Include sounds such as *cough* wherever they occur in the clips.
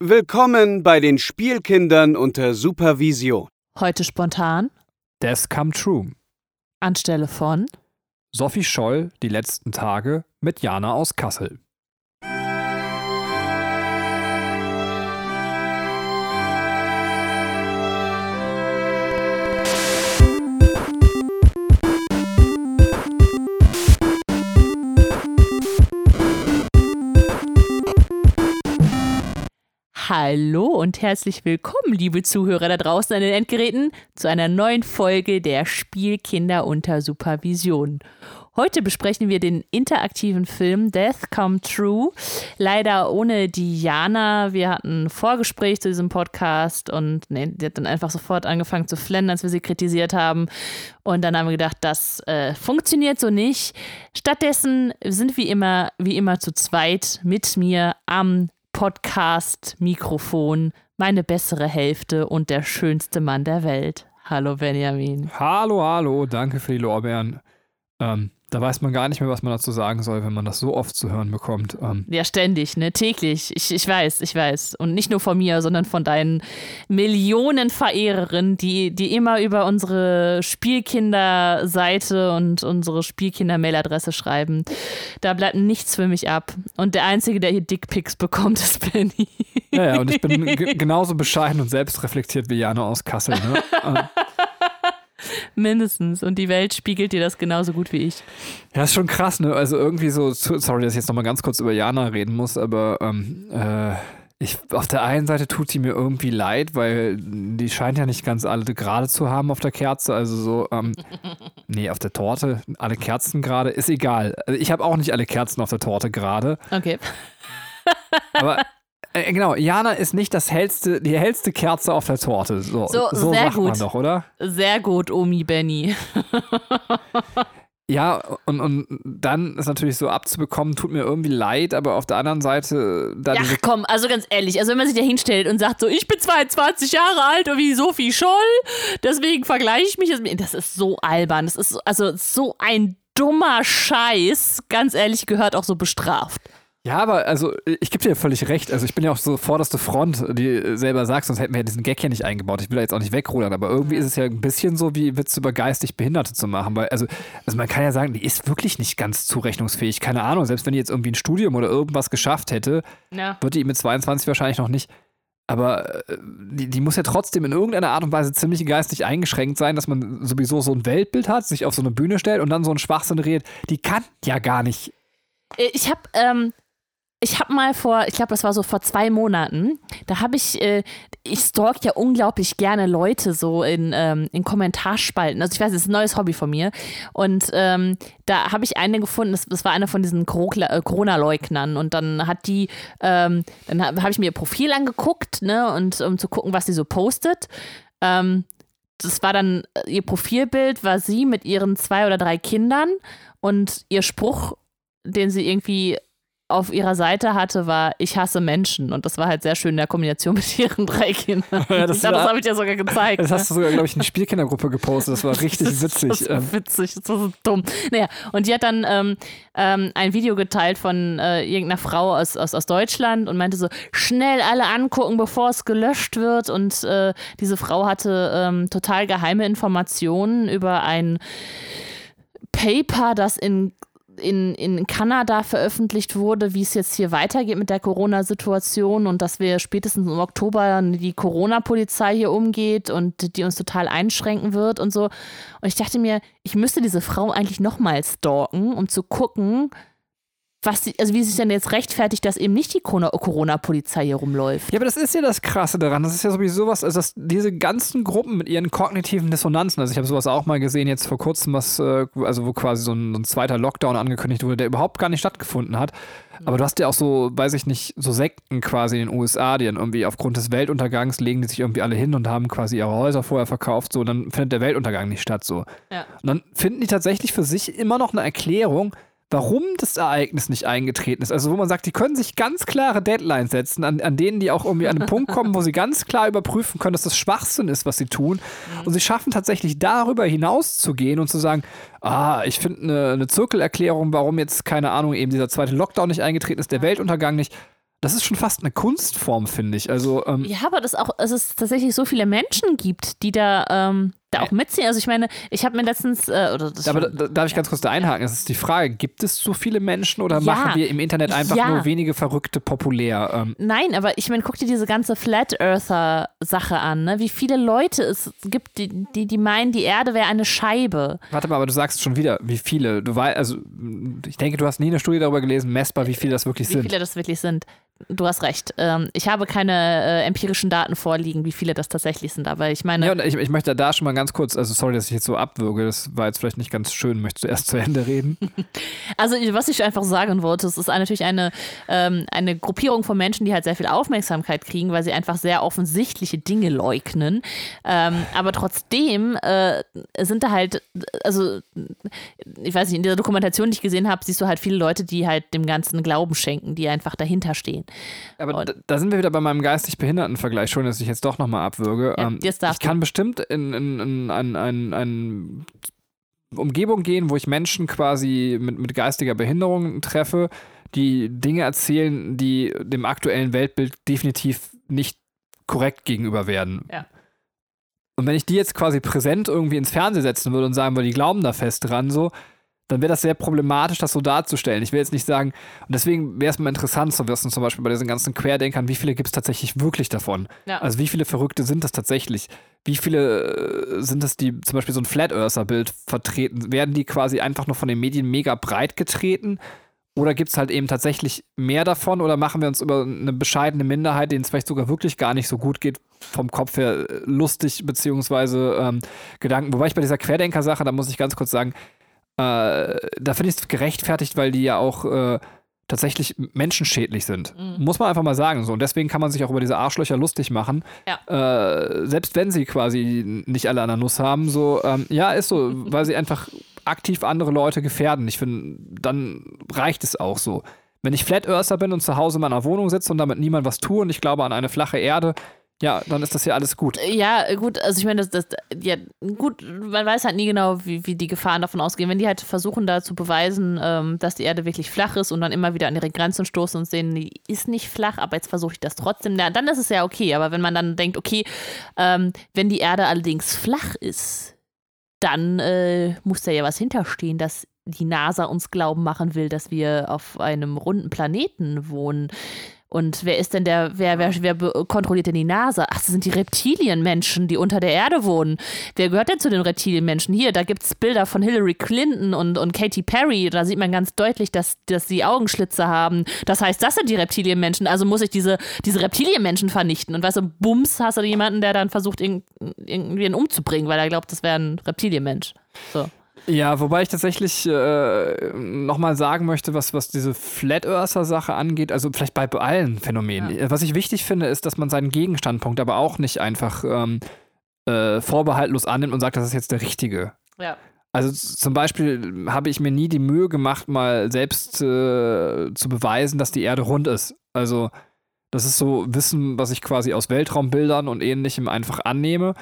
Willkommen bei den Spielkindern unter Supervision. Heute spontan Death Come True. anstelle von Sophie Scholl, die letzten Tage mit Jana aus Kassel. Hallo und herzlich willkommen, liebe Zuhörer da draußen an den Endgeräten, zu einer neuen Folge der Spielkinder unter Supervision. Heute besprechen wir den interaktiven Film Death Come True. Leider ohne Diana. Wir hatten ein Vorgespräch zu diesem Podcast und nee, die hat dann einfach sofort angefangen zu flennen, als wir sie kritisiert haben. Und dann haben wir gedacht, das äh, funktioniert so nicht. Stattdessen sind wir immer, wie immer zu zweit mit mir am Podcast-Mikrofon, meine bessere Hälfte und der schönste Mann der Welt. Hallo Benjamin. Hallo, hallo, danke für die Lorbeeren. Ähm, da weiß man gar nicht mehr, was man dazu sagen soll, wenn man das so oft zu hören bekommt. Ähm, Ja, ständig, ne? Täglich. Ich, ich weiß, ich weiß. Und nicht nur von mir, sondern von deinen Millionen Verehrerinnen, die, die immer über unsere Spielkinder-Seite und unsere Spielkinder-Mail-Adresse schreiben. Da bleibt nichts für mich ab. Und der Einzige, der hier Dickpics bekommt, *laughs* ist Benny. ja, ja, und ich bin ge- genauso bescheiden und selbstreflektiert wie Jana aus Kassel. Ne? *laughs* Mindestens. Und die Welt spiegelt dir das genauso gut wie ich. Ja, ist schon krass, ne? Also irgendwie so, sorry, dass ich jetzt nochmal ganz kurz über Jana reden muss, aber ähm, äh, ich, auf der einen Seite tut sie mir irgendwie leid, weil die scheint ja nicht ganz alle gerade zu haben auf der Kerze. Also so, ähm, *laughs* nee, auf der Torte, alle Kerzen gerade, ist egal. Also ich habe auch nicht alle Kerzen auf der Torte gerade. Okay. Aber *laughs* äh, genau, Jana ist nicht das hellste, die hellste Kerze auf der Torte. So, So, so sehr sagt man gut. doch, oder? Sehr gut, Omi Benny. *laughs* Ja, und, und dann ist natürlich so abzubekommen, tut mir irgendwie leid, aber auf der anderen Seite, da Ja, diese komm, also ganz ehrlich, also wenn man sich da hinstellt und sagt so, ich bin 22 Jahre alt und wie Sophie Scholl, deswegen vergleiche ich mich, jetzt mit- das ist so albern, das ist so- also so ein dummer Scheiß, ganz ehrlich, gehört auch so bestraft. Ja, aber also ich gebe dir völlig recht. Also ich bin ja auch so vorderste Front, die selber sagt, sonst hätten wir ja diesen Gag hier nicht eingebaut. Ich will da jetzt auch nicht wegrudern, aber irgendwie ist es ja ein bisschen so, wie Witze über geistig Behinderte zu machen. Weil, also, also man kann ja sagen, die ist wirklich nicht ganz zurechnungsfähig. Keine Ahnung, selbst wenn die jetzt irgendwie ein Studium oder irgendwas geschafft hätte, Ja. wird die mit 22 wahrscheinlich noch nicht. Aber äh, die, die muss ja trotzdem in irgendeiner Art und Weise ziemlich geistig eingeschränkt sein, dass man sowieso so ein Weltbild hat, sich auf so eine Bühne stellt und dann so einen Schwachsinn redet. Die kann ja gar nicht Äh, Ich habe ähm, ich habe mal vor, ich glaube, das war so vor zwei Monaten, da habe ich, äh, ich stalk ja unglaublich gerne Leute so in, ähm, in Kommentarspalten. Also ich weiß, das ist ein neues Hobby von mir. Und ähm, da habe ich eine gefunden, das, das war eine von diesen äh, Corona-Leugnern. Und dann hat die, ähm, dann habe hab ich mir ihr Profil angeguckt, ne, und um zu gucken, was sie so postet. Ähm, das war dann äh, ihr Profilbild, war sie mit ihren zwei oder drei Kindern und ihr Spruch, den sie irgendwie auf ihrer Seite hatte, war Ich hasse Menschen. Und das war halt sehr schön in der Kombination *laughs* mit ihren drei Kindern. Ja, das ich glaube, *laughs* das war- habe ich dir sogar gezeigt. Das ne? hast du sogar, glaube ich, in die Spielkindergruppe gepostet. Das war richtig Das witzig. war Ähm, so witzig, das war so dumm. Naja, und die hat dann ähm, ähm, ein Video geteilt von äh, irgendeiner Frau aus, aus, aus Deutschland und meinte so, schnell alle angucken, bevor es gelöscht wird. Und äh, diese Frau hatte ähm, total geheime Informationen über ein Paper, das in in, in Kanada veröffentlicht wurde, wie es jetzt hier weitergeht mit der Corona-Situation und dass wir spätestens im Oktober die Corona-Polizei hier umgeht und die uns total einschränken wird und so. Und ich dachte mir, ich müsste diese Frau eigentlich nochmal stalken, um zu gucken, was also wie sich denn jetzt rechtfertigt, dass eben nicht die Corona- Corona-Polizei hier rumläuft. ja, aber das ist ja das Krasse daran. Das ist ja sowieso was, also dass diese ganzen Gruppen mit ihren kognitiven Dissonanzen, also ich habe sowas auch mal gesehen jetzt vor kurzem, was, äh, also wo quasi so ein, so ein zweiter Lockdown angekündigt wurde, der überhaupt gar nicht stattgefunden hat. Aber du hast ja auch so, weiß ich nicht, so Sekten quasi in den USA, die dann irgendwie aufgrund des Weltuntergangs legen die sich irgendwie alle hin und haben quasi ihre Häuser vorher verkauft, so, dann findet der Weltuntergang nicht statt, so. Ja. Und dann finden die tatsächlich für sich immer noch eine Erklärung, warum das Ereignis nicht eingetreten ist. Also wo man sagt, die können sich ganz klare Deadlines setzen, an, an denen die auch irgendwie an einen Punkt kommen, wo sie ganz klar überprüfen können, dass das Schwachsinn ist, was sie tun. Und sie schaffen tatsächlich darüber hinaus zu gehen und zu sagen, ah, ich finde eine, eine Zirkelerklärung, warum jetzt, keine Ahnung, eben dieser zweite Lockdown nicht eingetreten ist, der Weltuntergang nicht. Das ist schon fast eine Kunstform, finde ich. Also, ähm, Ja, aber das auch, dass es tatsächlich so viele Menschen gibt, die da, ähm, da auch mitziehen. Also ich meine, ich habe mir letztens, äh, oder das aber schon- da, darf ich ganz kurz da einhaken? Das ist die Frage, gibt es so viele Menschen oder Ja. machen wir im Internet einfach Ja. nur wenige Verrückte populär? Ähm, Nein, aber ich meine, guck dir diese ganze Flat Earther Sache an, ne? Wie viele Leute es gibt, die, die, die meinen, die Erde wäre eine Scheibe. warte mal, aber du sagst schon wieder, wie viele? Du weißt, also ich denke, du hast nie eine Studie darüber gelesen, messbar, wie viele das wirklich Wie sind. viele das wirklich sind. Du hast recht. Ähm, ich habe keine äh, empirischen Daten vorliegen, wie viele das tatsächlich sind, aber ich meine, Ja, und ich, ich möchte da schon mal ganz kurz, also sorry, dass ich jetzt so abwürge, das war jetzt vielleicht nicht ganz schön. Möchtest du erst zu Ende reden? *laughs* Also, was ich einfach sagen wollte, es ist natürlich eine, ähm, eine Gruppierung von Menschen, die halt sehr viel Aufmerksamkeit kriegen, weil sie einfach sehr offensichtliche Dinge leugnen. Ähm, aber trotzdem äh, sind da halt, also, ich weiß nicht, in dieser Dokumentation, die ich gesehen habe, siehst du halt viele Leute, die halt dem Ganzen Glauben schenken, die einfach dahinter stehen. Aber da, da sind wir wieder bei meinem geistig Behinderten-Vergleich schon, dass ich jetzt doch nochmal abwürge. Ja, ähm, ich darfst kann bestimmt in, in, in ein, ein, ein Umgebung gehen, wo ich Menschen quasi mit, mit geistiger Behinderung treffe, die Dinge erzählen, die dem aktuellen Weltbild definitiv nicht korrekt gegenüber werden. Ja. Und wenn ich die jetzt quasi präsent irgendwie ins Fernsehen setzen würde und sagen würde, die glauben da fest dran, so, dann wäre das sehr problematisch, das so darzustellen. Ich will jetzt nicht sagen, und deswegen wäre es mal interessant zu wissen, zum Beispiel bei diesen ganzen Querdenkern, wie viele gibt es tatsächlich wirklich davon? Ja. Also wie viele Verrückte sind das tatsächlich? Wie viele äh, sind es, die zum Beispiel so ein Flat Earther-Bild vertreten? Werden die quasi einfach nur von den Medien mega breit getreten? Oder gibt es halt eben tatsächlich mehr davon? Oder machen wir uns über eine bescheidene Minderheit, denen es vielleicht sogar wirklich gar nicht so gut geht, vom Kopf her äh, lustig, beziehungsweise ähm, Gedanken? Wobei ich bei dieser Querdenker-Sache, da muss ich ganz kurz sagen, da finde ich es gerechtfertigt, weil die ja auch äh, tatsächlich menschenschädlich sind. Mhm. Muss man einfach mal sagen. So. Und deswegen kann man sich auch über diese Arschlöcher lustig machen. Äh, selbst wenn sie quasi nicht alle an der Nuss haben. So, ähm, ja, ist so, *laughs* weil sie einfach aktiv andere Leute gefährden. Ich finde, dann reicht es auch so. Wenn ich Flat Earther bin und zu Hause in meiner Wohnung sitze und damit niemand was tue und ich glaube an eine flache Erde, ja, dann ist das ja alles gut. Ja, gut, also ich meine, das, das, ja, gut, man weiß halt nie genau, wie, wie die Gefahren davon ausgehen. Wenn die halt versuchen, da zu beweisen, ähm, dass die Erde wirklich flach ist und dann immer wieder an ihre Grenzen stoßen und sehen, die ist nicht flach, aber jetzt versuche ich das trotzdem, na, dann ist es ja okay. Aber wenn man dann denkt, okay, ähm, wenn die Erde allerdings flach ist, dann äh, muss da ja was hinterstehen, dass die NASA uns glauben machen will, dass wir auf einem runden Planeten wohnen. Und wer ist denn der, wer, wer, wer kontrolliert denn die NASA? Ach, das sind die Reptilienmenschen, die unter der Erde wohnen. Wer gehört denn zu den Reptilienmenschen? Hier, da gibt es Bilder von Hillary Clinton und, und Katy Perry. Da sieht man ganz deutlich, dass, dass sie Augenschlitze haben. Das heißt, das sind die Reptilienmenschen. Also muss ich diese, diese Reptilienmenschen vernichten. Und weißt du, bums, hast du jemanden, der dann versucht, irg irgendwen umzubringen, weil er glaubt, das wäre ein Reptilienmensch. So. Ja, wobei ich tatsächlich äh, nochmal sagen möchte, was, was diese Flat Earther-Sache angeht, also vielleicht bei allen Phänomenen. Äh, Was ich wichtig finde, ist, dass man seinen Gegenstandpunkt aber auch nicht einfach ähm, äh, vorbehaltlos annimmt und sagt, das ist jetzt der richtige. Ja. Also zum Beispiel habe ich mir nie die Mühe gemacht, mal selbst äh, zu beweisen, dass die Erde rund ist. Also das ist so Wissen, was ich quasi aus Weltraumbildern und ähnlichem einfach annehme.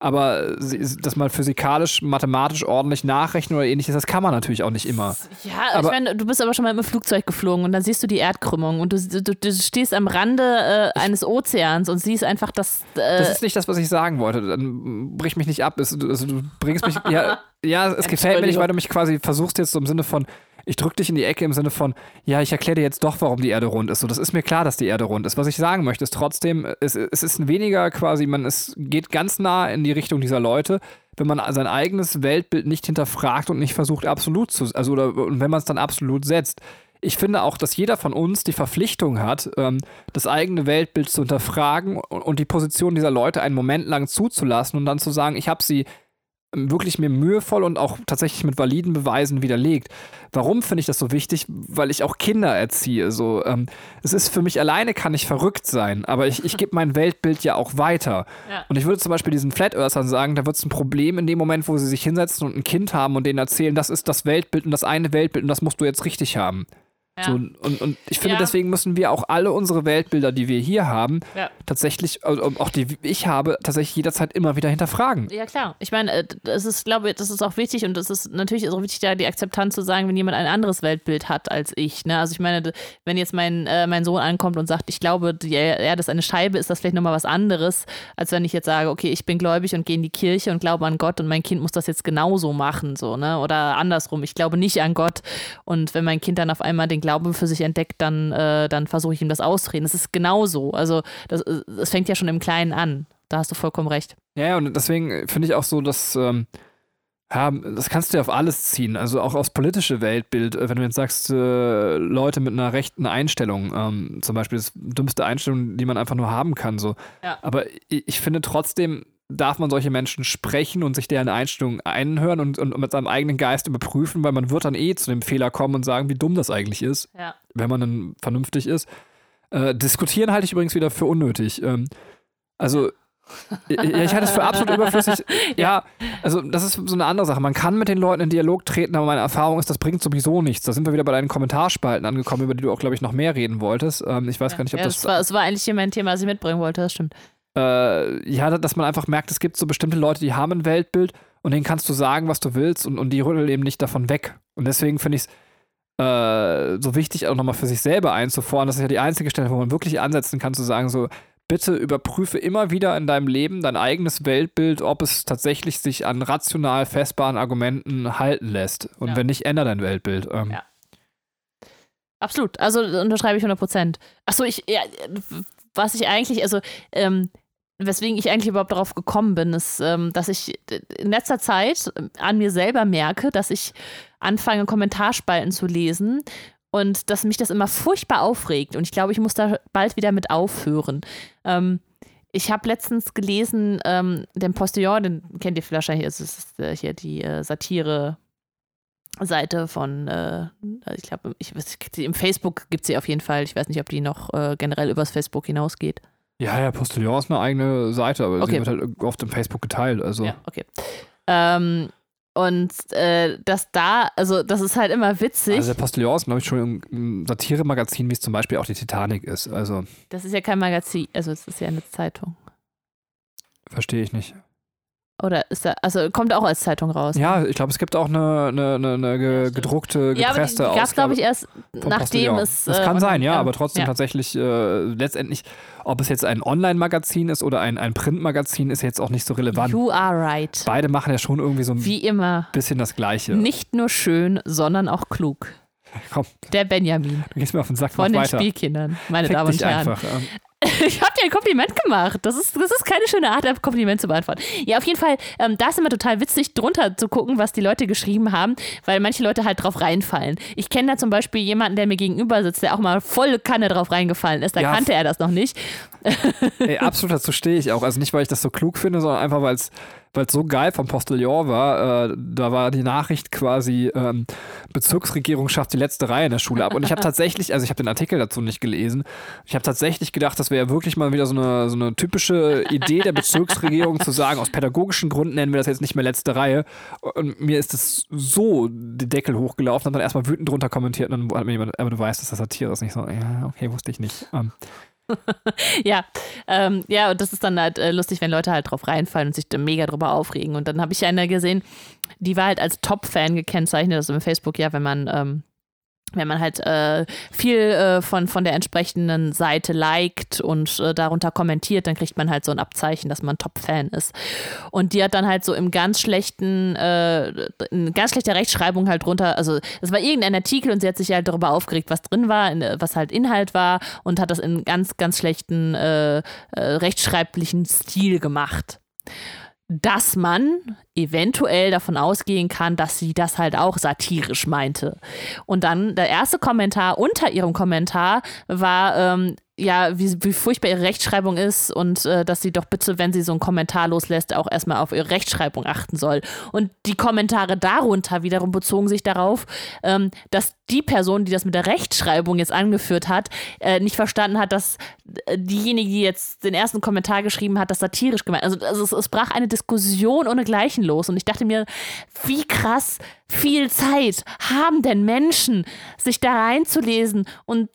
Aber sie- das mal physikalisch, mathematisch ordentlich nachrechnen oder ähnliches, das kann man natürlich auch nicht immer. Ja, Aber- ich meine, du bist aber schon mal dem Flugzeug geflogen und dann siehst du die Erdkrümmung und du, du, du stehst am Rande äh, eines Ozeans und siehst einfach, dass. Äh, Das ist nicht das, was ich sagen wollte. Dann brich mich nicht ab. Es, also, du bringst mich. Ja, *laughs* ja es gefällt mir nicht, weil du mich quasi versuchst jetzt so im Sinne von. Ich drück dich in die Ecke im Sinne von, ja, ich erkläre dir jetzt doch, warum die Erde rund ist. So, das ist mir klar, dass die Erde rund ist. Was ich sagen möchte, ist trotzdem, es, es ist weniger quasi, man es geht ganz nah in die Richtung dieser Leute, wenn man sein eigenes Weltbild nicht hinterfragt und nicht versucht, absolut zu, also oder und wenn man es dann absolut setzt. Ich finde auch, dass jeder von uns die Verpflichtung hat, ähm, das eigene Weltbild zu hinterfragen und, und die Position dieser Leute einen Moment lang zuzulassen und dann zu sagen, ich habe sie wirklich mir mühevoll und auch tatsächlich mit validen Beweisen widerlegt. Warum finde ich das so wichtig? Weil ich auch Kinder erziehe. So, ähm, es ist für mich alleine kann ich verrückt sein, aber ich, ich *laughs* gebe mein Weltbild ja auch weiter. Ja. Und ich würde zum Beispiel diesen Flat Earthern sagen, da wird es ein Problem in dem Moment, wo sie sich hinsetzen und ein Kind haben und denen erzählen, das ist das Weltbild und das eine Weltbild und das musst du jetzt richtig haben. Ja. So, und, und ich finde, Ja. deswegen müssen wir auch alle unsere Weltbilder, die wir hier haben, Ja. tatsächlich, also auch die ich habe, tatsächlich jederzeit immer wieder hinterfragen. Ja, klar. Ich meine, äh, das ist, glaube ich, das ist auch wichtig und es ist natürlich ist auch wichtig, da die Akzeptanz zu sagen, wenn jemand ein anderes Weltbild hat als ich. Ne? Also ich meine, wenn jetzt mein, äh, mein Sohn ankommt und sagt, ich glaube, die Erde ist eine Scheibe, ist das vielleicht nochmal was anderes, als wenn ich jetzt sage, okay, ich bin gläubig und gehe in die Kirche und glaube an Gott und mein Kind muss das jetzt genauso machen, so, ne? Oder andersrum, ich glaube nicht an Gott und wenn mein Kind dann auf einmal den Glauben für sich entdeckt, dann, äh, dann versuche ich ihm das auszureden. Es ist genauso. Also das, äh, das fängt ja schon im Kleinen an. Da hast du vollkommen recht. Ja, und deswegen finde ich auch so, dass, ähm, ja, das kannst du ja auf alles ziehen, also auch aufs politische Weltbild. Äh, Wenn du jetzt sagst, äh, Leute mit einer rechten Einstellung, ähm, zum Beispiel das dümmste Einstellung, die man einfach nur haben kann, so. Ja. Aber ich, ich finde trotzdem, darf man solche Menschen sprechen und sich deren Einstellung einhören und, und mit seinem eigenen Geist überprüfen, weil man wird dann eh zu dem Fehler kommen und sagen, wie dumm das eigentlich ist, Ja. wenn man dann vernünftig ist. Äh, diskutieren halte ich übrigens wieder für unnötig. Ähm, also, *laughs* ja, ich halte es für absolut überflüssig. *laughs* Ja, also das ist so eine andere Sache. Man kann mit den Leuten in Dialog treten, aber meine Erfahrung ist, das bringt sowieso nichts. Da sind wir wieder bei deinen Kommentarspalten angekommen, über die du auch, glaube ich, noch mehr reden wolltest. Ähm, ich weiß gar nicht, ob ja, das das war, es war eigentlich hier mein Thema, was ich mitbringen wollte, das stimmt. Äh, ja, dass man einfach merkt, es gibt so bestimmte Leute, die haben ein Weltbild und denen kannst du sagen, was du willst und, und die rütteln eben nicht davon weg. Und deswegen finde ich es äh, so wichtig, auch nochmal für sich selber einzufordern. Das ist ja die einzige Stelle, wo man wirklich ansetzen kann, zu sagen, so, bitte überprüfe immer wieder in deinem Leben dein eigenes Weltbild, ob es tatsächlich sich an rational festbaren Argumenten halten lässt. Und Ja. wenn nicht, ändere dein Weltbild. Ähm, Ja. Absolut, also unterschreibe ich 100 Prozent. Achso, ich, ja, was ich eigentlich, also, ähm, weswegen ich eigentlich überhaupt darauf gekommen bin, ist, ähm, dass ich in letzter Zeit an mir selber merke, dass ich anfange, Kommentarspalten zu lesen und dass mich das immer furchtbar aufregt. Und ich glaube, ich muss da bald wieder mit aufhören. Ähm, ich habe letztens gelesen, ähm, den Postillon, den kennt ihr wahrscheinlich, es ist äh, hier die äh, Satire. Seite von, äh, ich glaube, im Facebook gibt es sie auf jeden Fall. Ich weiß nicht, ob die noch äh, generell übers Facebook hinausgeht. Ja, ja, Postillon ist eine eigene Seite, aber Okay. sie wird halt oft im Facebook geteilt. Also. Ja, okay. Ähm, und äh, dass da, also das ist halt immer witzig. Also der Postillon ist, glaube ich, schon ein Satiremagazin, wie es zum Beispiel auch die Titanic ist. Also das ist ja kein Magazin, also es ist ja eine Zeitung. verstehe ich nicht. Oder ist da, also kommt auch als Zeitung raus. Ja, ich glaube, es gibt auch eine, eine, eine, eine gedruckte, Ja, aber die, gepresste die gab glaube ich, erst nachdem es. Das äh, kann sein, online- ja, aber trotzdem ja. tatsächlich äh, letztendlich, ob es jetzt ein Online-Magazin ist oder ein, ein Printmagazin, ist jetzt auch nicht so relevant. You are right. Beide machen ja schon irgendwie so ein Wie immer. bisschen das Gleiche. Nicht nur schön, sondern auch klug. Komm, Der Benjamin du gehst mir auf den Sack, von den weiter. Spielkindern, meine Fick Damen und Herren. einfach. ähm. *laughs* Ich habe dir ein Kompliment gemacht. Das ist, das ist keine schöne Art, ein Kompliment zu beantworten. Ja, auf jeden Fall, ähm, da ist immer total witzig, drunter zu gucken, was die Leute geschrieben haben, weil manche Leute halt drauf reinfallen. Ich kenne da zum Beispiel jemanden, der mir gegenüber sitzt, der auch mal volle Kanne drauf reingefallen ist. Da Ja, kannte er das noch nicht. Ey, absolut dazu stehe ich auch. Also nicht, weil ich das so klug finde, sondern einfach, weil es so geil vom Postillon war. Äh, da war die Nachricht quasi, ähm, Bezirksregierung schafft die letzte Reihe in der Schule ab. Und ich habe *laughs* tatsächlich, also ich habe den Artikel dazu nicht gelesen, ich habe tatsächlich gedacht, das wäre ja wirklich mal wieder so eine, so eine typische Idee der Bezirksregierung zu sagen, aus pädagogischen Gründen nennen wir das jetzt nicht mehr letzte Reihe. Und mir ist es so die Deckel hochgelaufen, habe dann erstmal wütend drunter kommentiert und dann hat mir jemand, aber du weißt, dass das Satire ist. Nicht so, ja, okay, wusste ich nicht. Ähm, *laughs* Ja, ähm, ja, und das ist dann halt äh, lustig, wenn Leute halt drauf reinfallen und sich mega drüber aufregen. Und dann habe ich eine gesehen, die war halt als Top-Fan gekennzeichnet, also im Facebook, ja, wenn man, ähm, wenn man halt äh, viel äh, von, von der entsprechenden Seite liked und äh, darunter kommentiert, dann kriegt man halt so ein Abzeichen, dass man Top-Fan ist. Und die hat dann halt so im ganz schlechten, äh, in ganz schlechter Rechtschreibung halt drunter, also es war irgendein Artikel und sie hat sich halt darüber aufgeregt, was drin war, in, was halt Inhalt war und hat das in ganz, ganz schlechten äh, äh, rechtschreiblichen Stil gemacht. Dass man eventuell davon ausgehen kann, dass sie das halt auch satirisch meinte. Und dann der erste Kommentar unter ihrem Kommentar war, ähm, ja, wie, wie furchtbar ihre Rechtschreibung ist und äh, dass sie doch bitte, wenn sie so einen Kommentar loslässt, auch erstmal auf ihre Rechtschreibung achten soll. Und die Kommentare darunter wiederum bezogen sich darauf, ähm, dass die Person, die das mit der Rechtschreibung jetzt angeführt hat, äh, nicht verstanden hat, dass äh, diejenige, die jetzt den ersten Kommentar geschrieben hat, das satirisch gemeint. Also, also es, es brach eine Diskussion ohne Gleichen los. Und ich dachte mir, wie krass viel Zeit haben denn Menschen, sich da reinzulesen und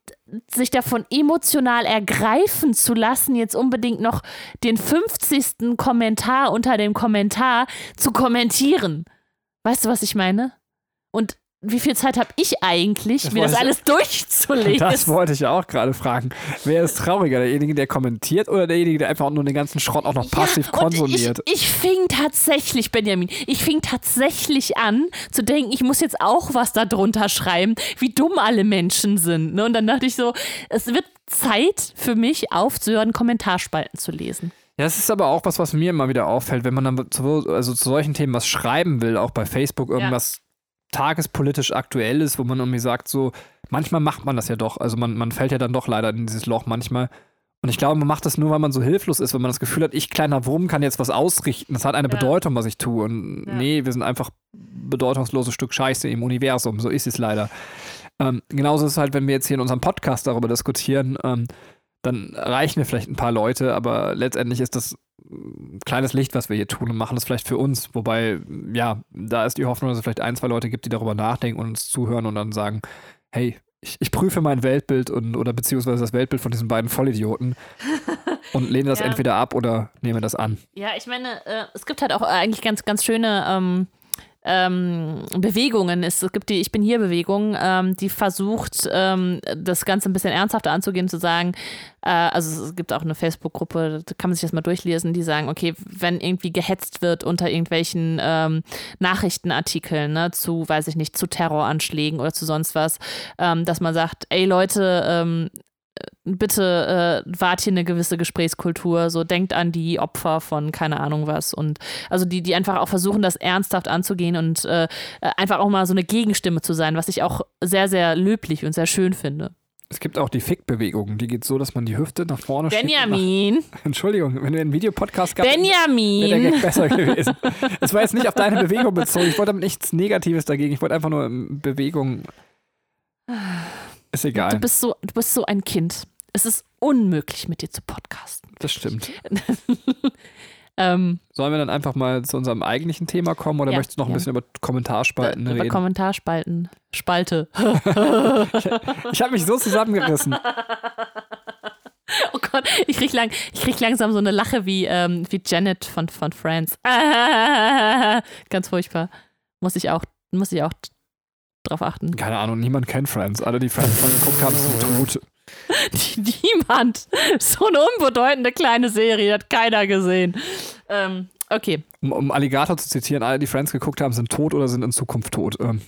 sich davon emotional ergreifen zu lassen, jetzt unbedingt noch den 50. Kommentar unter dem Kommentar zu kommentieren. Weißt du, was ich meine? Und wie viel Zeit habe ich eigentlich, Das mir das alles *laughs* durchzulesen? Das wollte ich auch gerade fragen. Wer ist trauriger, derjenige, der kommentiert oder derjenige, der einfach nur den ganzen Schrott auch noch passiv Ja, konsumiert? Ich, ich fing tatsächlich, Benjamin, ich fing tatsächlich an zu denken, ich muss jetzt auch was da drunter schreiben, wie dumm alle Menschen sind. Ne? Und dann dachte ich so, es wird Zeit für mich aufzuhören, Kommentarspalten zu lesen. Ja, es ist aber auch was, was mir immer wieder auffällt, wenn man dann zu, also zu solchen Themen was schreiben will, auch bei Facebook irgendwas tagespolitisch aktuelles, wo man irgendwie sagt, so, manchmal macht man das ja doch. Also man, man fällt ja dann doch leider in dieses Loch manchmal. Und ich glaube, man macht das nur, weil man so hilflos ist, wenn man das Gefühl hat, ich kleiner Wurm kann jetzt was ausrichten. Das hat eine Ja. Bedeutung, was ich tue. Und Ja. nee, wir sind einfach bedeutungsloses Stück Scheiße im Universum. So ist es leider. Ähm, genauso ist es halt, wenn wir jetzt hier in unserem Podcast darüber diskutieren, ähm, dann erreichen wir vielleicht ein paar Leute, aber letztendlich ist das kleines Licht, was wir hier tun und machen das vielleicht für uns. Wobei, ja, da ist die Hoffnung, dass es vielleicht ein, zwei Leute gibt, die darüber nachdenken und uns zuhören und dann sagen, hey, ich, ich prüfe mein Weltbild und, oder beziehungsweise das Weltbild von diesen beiden Vollidioten *laughs* und lehne das Ja. entweder ab oder nehme das an. Ja, ich meine, äh, es gibt halt auch eigentlich ganz, ganz schöne ähm, ähm, Bewegungen. Es gibt die Ich bin hier Bewegung, ähm, die versucht, ähm, das Ganze ein bisschen ernsthafter anzugehen, zu sagen, äh, also es gibt auch eine Facebook-Gruppe, da kann man sich das mal durchlesen, die sagen, okay, wenn irgendwie gehetzt wird unter irgendwelchen ähm, Nachrichtenartikeln, ne, zu, weiß ich nicht, zu Terroranschlägen oder zu sonst was, ähm, dass man sagt, ey Leute, ähm, bitte äh, wart hier eine gewisse Gesprächskultur, so denkt an die Opfer von keine Ahnung was und also die, die einfach auch versuchen, das ernsthaft anzugehen und äh, einfach auch mal so eine Gegenstimme zu sein, was ich auch sehr, sehr löblich und sehr schön finde. Es gibt auch die Fick-Bewegung, die geht so, dass man die Hüfte nach vorne schiebt. und Benjamin! *laughs* Entschuldigung, wenn wir einen Videopodcast gehabt hätten, wäre der Benjamin! Gag besser gewesen. Es war jetzt nicht auf deine Bewegung bezogen. Ich wollte damit nichts Negatives dagegen. Ich wollte einfach nur ähm, Bewegung. Ist Du egal. bist, so, du bist so ein Kind. Es ist unmöglich, mit dir zu podcasten. Das stimmt. *laughs* Ähm, Sollen wir dann einfach mal zu unserem eigentlichen Thema kommen oder Ja, möchtest du noch ein ja. bisschen über Kommentarspalten über reden? Kommentarspalten. Spalte. *laughs* ich habe mich so zusammengerissen. Oh Gott, ich krieg, lang, ich krieg langsam so eine Lache wie, ähm, wie Janet von, von Friends. *laughs* Ganz furchtbar. Muss ich auch, muss ich auch drauf achten. Keine Ahnung, niemand kennt Friends. Alle, die Friends mal geguckt haben, sind tot. Niemand. So eine unbedeutende kleine Serie, hat keiner gesehen. Ähm, okay. Um, um Alligator zu zitieren, alle, die Friends geguckt haben, sind tot oder sind in Zukunft tot. Ähm,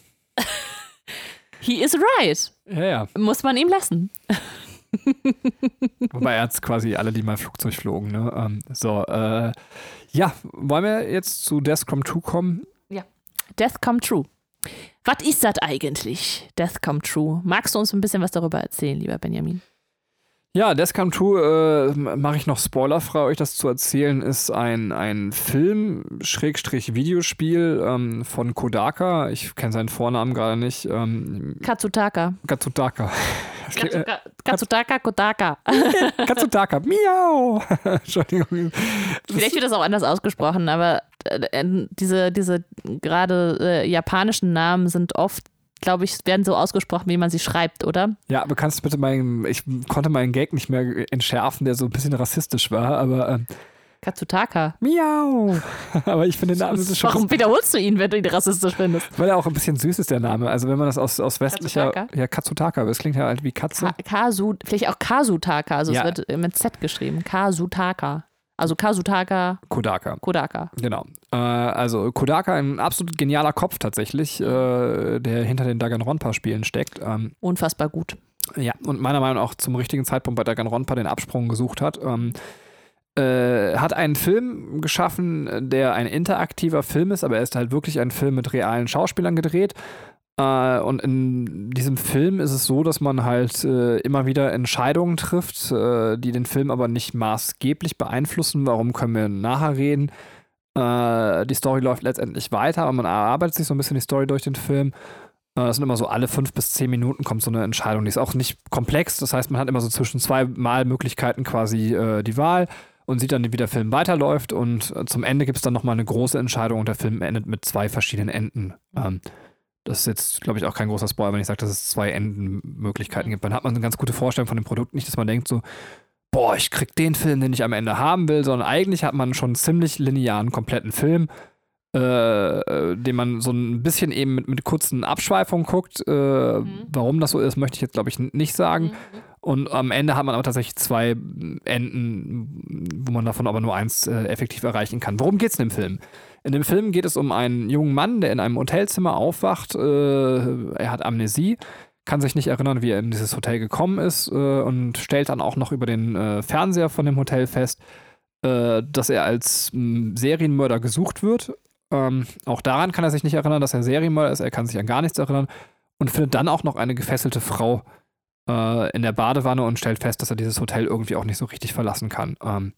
He is right. ja, ja. Muss man ihm lassen. *laughs* Wobei er hat quasi alle, die mal Flugzeug flogen. Ne? Ähm, so, äh, ja, wollen wir jetzt zu Deathcom 2 kommen? Death come true. Was ist das eigentlich? Death come true. Magst du uns ein bisschen was darüber erzählen, lieber Benjamin? Ja, Deathcom 2, äh, mache ich noch spoilerfrei, euch das zu erzählen, ist ein, ein Film, Schrägstrich Videospiel ähm, von Kodaka. Ich kenne seinen Vornamen gerade nicht. Ähm, Katsutaka. Katsutaka. Äh, Katsuka, Katsutaka Kodaka. Katsutaka, miau! *laughs* Entschuldigung. Vielleicht wird das auch anders ausgesprochen, aber diese, diese gerade äh, japanischen Namen sind oft, glaube ich, werden so ausgesprochen, wie man sie schreibt, oder? Ja, aber kannst du bitte meinen, ich konnte meinen Gag nicht mehr entschärfen, der so ein bisschen rassistisch war, aber ähm, Katsutaka. miau! *laughs* aber ich finde den Namen ist schon, Warum wiederholst du ihn, wenn du ihn rassistisch findest? weil er auch ein bisschen süß ist, der Name. Also wenn man das aus, aus westlicher, Katsutaka? ja, Katsutaka, aber es klingt ja halt wie Katze. Ka Kasu, vielleicht auch Kasutaka, also Ja. es wird mit Z geschrieben. Kasutaka. Also Kasutaka Kodaka. Kodaka. Genau. Äh, also Kodaka, ein absolut genialer Kopf tatsächlich, äh, der hinter den Danganronpa-Spielen steckt. Ähm, Unfassbar gut. ja, und meiner Meinung nach auch zum richtigen Zeitpunkt bei Danganronpa den Absprung gesucht hat. Ähm, äh, hat einen Film geschaffen, der ein interaktiver Film ist, aber er ist halt wirklich ein Film mit realen Schauspielern gedreht. Äh, und in diesem Film ist es so, dass man halt äh, immer wieder Entscheidungen trifft, äh, die den Film aber nicht maßgeblich beeinflussen. Warum können wir nachher reden? Äh, die Story läuft letztendlich weiter, aber man erarbeitet sich so ein bisschen die Story durch den Film. Äh, es sind immer so alle fünf bis zehn Minuten kommt so eine Entscheidung. Die ist auch nicht komplex. Das heißt, man hat immer so zwischen zwei Malmöglichkeiten quasi äh, die Wahl und sieht dann, wie der Film weiterläuft. Und zum Ende gibt es dann nochmal eine große Entscheidung und der Film endet mit zwei verschiedenen Enden. Ähm, das ist jetzt, glaube ich, auch kein großer Spoiler, wenn ich sage, dass es zwei Endenmöglichkeiten gibt. Dann hat man eine ganz gute Vorstellung von dem Produkt. Nicht, dass man denkt so, boah, ich krieg den Film, den ich am Ende haben will, sondern eigentlich hat man schon einen ziemlich linearen, kompletten Film, äh, äh den man so ein bisschen eben mit, mit kurzen Abschweifungen guckt. Äh, mhm. Warum das so ist, möchte ich jetzt, glaube ich, nicht sagen. Mhm. Und am Ende hat man aber tatsächlich zwei Enden, wo man davon aber nur eins äh, effektiv erreichen kann. Worum geht es in dem Film? In dem Film geht es um einen jungen Mann, der in einem Hotelzimmer aufwacht. Äh, er hat Amnesie, kann sich nicht erinnern, wie er in dieses Hotel gekommen ist äh, und stellt dann auch noch über den äh, Fernseher von dem Hotel fest, äh, dass er als m, Serienmörder gesucht wird. Ähm, auch daran kann er sich nicht erinnern, dass er Serienmörder ist. Er kann sich an gar nichts erinnern und findet dann auch noch eine gefesselte Frau äh, in der Badewanne und stellt fest, dass er dieses Hotel irgendwie auch nicht so richtig verlassen kann. Ähm,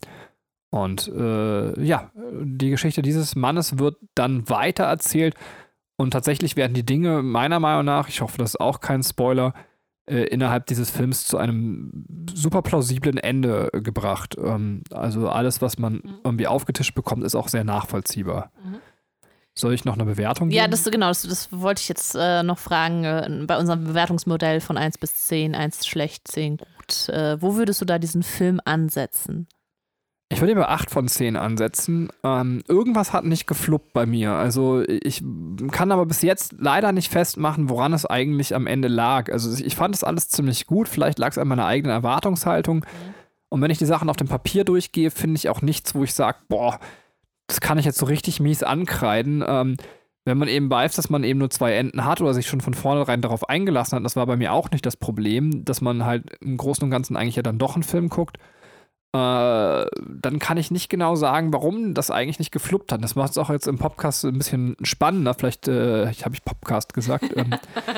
und äh, ja, die Geschichte dieses Mannes wird dann weiter erzählt. Und tatsächlich werden die Dinge meiner Meinung nach, ich hoffe, das ist auch kein Spoiler, äh, innerhalb dieses Films zu einem super plausiblen Ende gebracht. Ähm, also alles, was man mhm. irgendwie aufgetischt bekommt, ist auch sehr nachvollziehbar. Mhm. Soll ich noch eine Bewertung geben? Ja, das, genau, das, das wollte ich jetzt äh, noch fragen. Äh, bei unserem Bewertungsmodell von 1 bis 10, 1 schlecht, 10 gut. Äh, wo würdest du da diesen Film ansetzen? Ich würde bei 8 von 10 ansetzen. Ähm, irgendwas hat nicht gefluppt bei mir. Also ich kann aber bis jetzt leider nicht festmachen, woran es eigentlich am Ende lag. Also ich fand es alles ziemlich gut. Vielleicht lag es an meiner eigenen Erwartungshaltung. Mhm. Und wenn ich die Sachen auf dem Papier durchgehe, finde ich auch nichts, wo ich sage, boah, das kann ich jetzt so richtig mies ankreiden. Ähm, wenn man eben weiß, dass man eben nur zwei Enden hat oder sich schon von vornherein darauf eingelassen hat, das war bei mir auch nicht das Problem, dass man halt im Großen und Ganzen eigentlich ja dann doch einen Film guckt äh, dann kann ich nicht genau sagen, warum das eigentlich nicht gefluppt hat. Das macht es auch jetzt im Podcast ein bisschen spannender. Vielleicht äh, habe ich Podcast gesagt. ähm,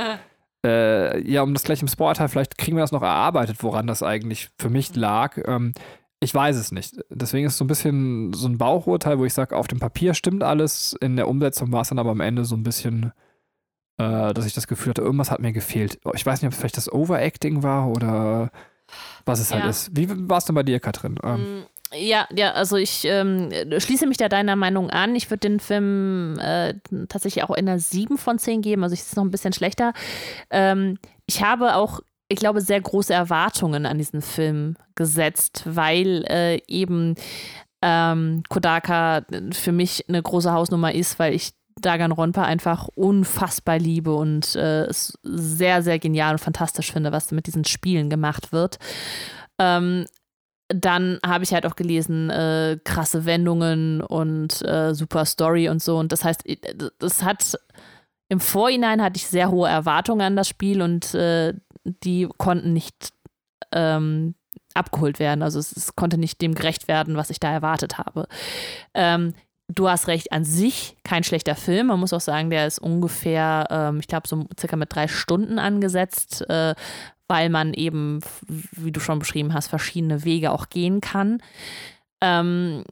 *laughs* äh, ja, um das gleich im Spoiler, vielleicht kriegen wir das noch erarbeitet, woran das eigentlich für mich lag. Ähm, ich weiß es nicht. Deswegen ist es so ein bisschen so ein Bauchurteil, wo ich sage, auf dem Papier stimmt alles, in der Umsetzung war es dann aber am Ende so ein bisschen, äh, dass ich das Gefühl hatte, irgendwas hat mir gefehlt. Ich weiß nicht, ob es vielleicht das Overacting war oder was es halt ja. halt ist. Wie war es denn bei dir, Katrin? Ähm. Mm, ja, ja, also ich ähm, schließe mich da deiner Meinung an. Ich würde den Film äh, tatsächlich auch in einer 7 von 10 geben, also ich ist noch ein bisschen schlechter. Ähm, ich habe auch, ich glaube, sehr große Erwartungen an diesen Film gesetzt, weil äh, eben ähm, Kodaka für mich eine große Hausnummer ist, weil ich Dagan-Ronpa einfach unfassbar liebe und äh, es sehr, sehr genial und fantastisch finde, was mit diesen Spielen gemacht wird. Ähm, dann habe ich halt auch gelesen, äh, krasse Wendungen und äh, super Story und so. Und das heißt, das hat im Vorhinein hatte ich sehr hohe Erwartungen an das Spiel und äh, die konnten nicht ähm, abgeholt werden. Also es, es, konnte nicht dem gerecht werden, was ich da erwartet habe. Ähm, du hast recht, an sich kein schlechter Film. Man muss auch sagen, der ist ungefähr, ähm, ich glaube, so circa mit drei Stunden angesetzt, äh, weil man eben, wie du schon beschrieben hast, verschiedene Wege auch gehen kann. Ähm,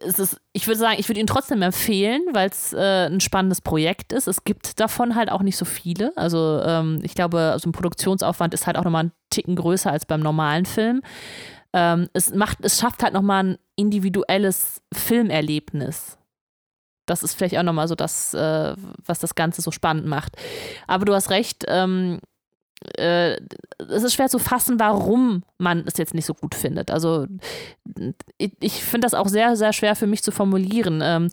es ist, ich würde sagen, ich würde ihn trotzdem empfehlen, weil es äh, ein spannendes Projekt ist. Es gibt davon halt auch nicht so viele. Also ähm, ich glaube, so ein Produktionsaufwand ist halt auch nochmal ein Ticken größer als beim normalen Film. Ähm, es macht, es schafft halt nochmal ein individuelles Filmerlebnis. Das ist vielleicht auch nochmal so das, äh, was das Ganze so spannend macht. Aber du hast recht, ähm, äh, es ist schwer zu fassen, warum man es jetzt nicht so gut findet. Also ich, ich finde das auch sehr, sehr schwer für mich zu formulieren. Ähm,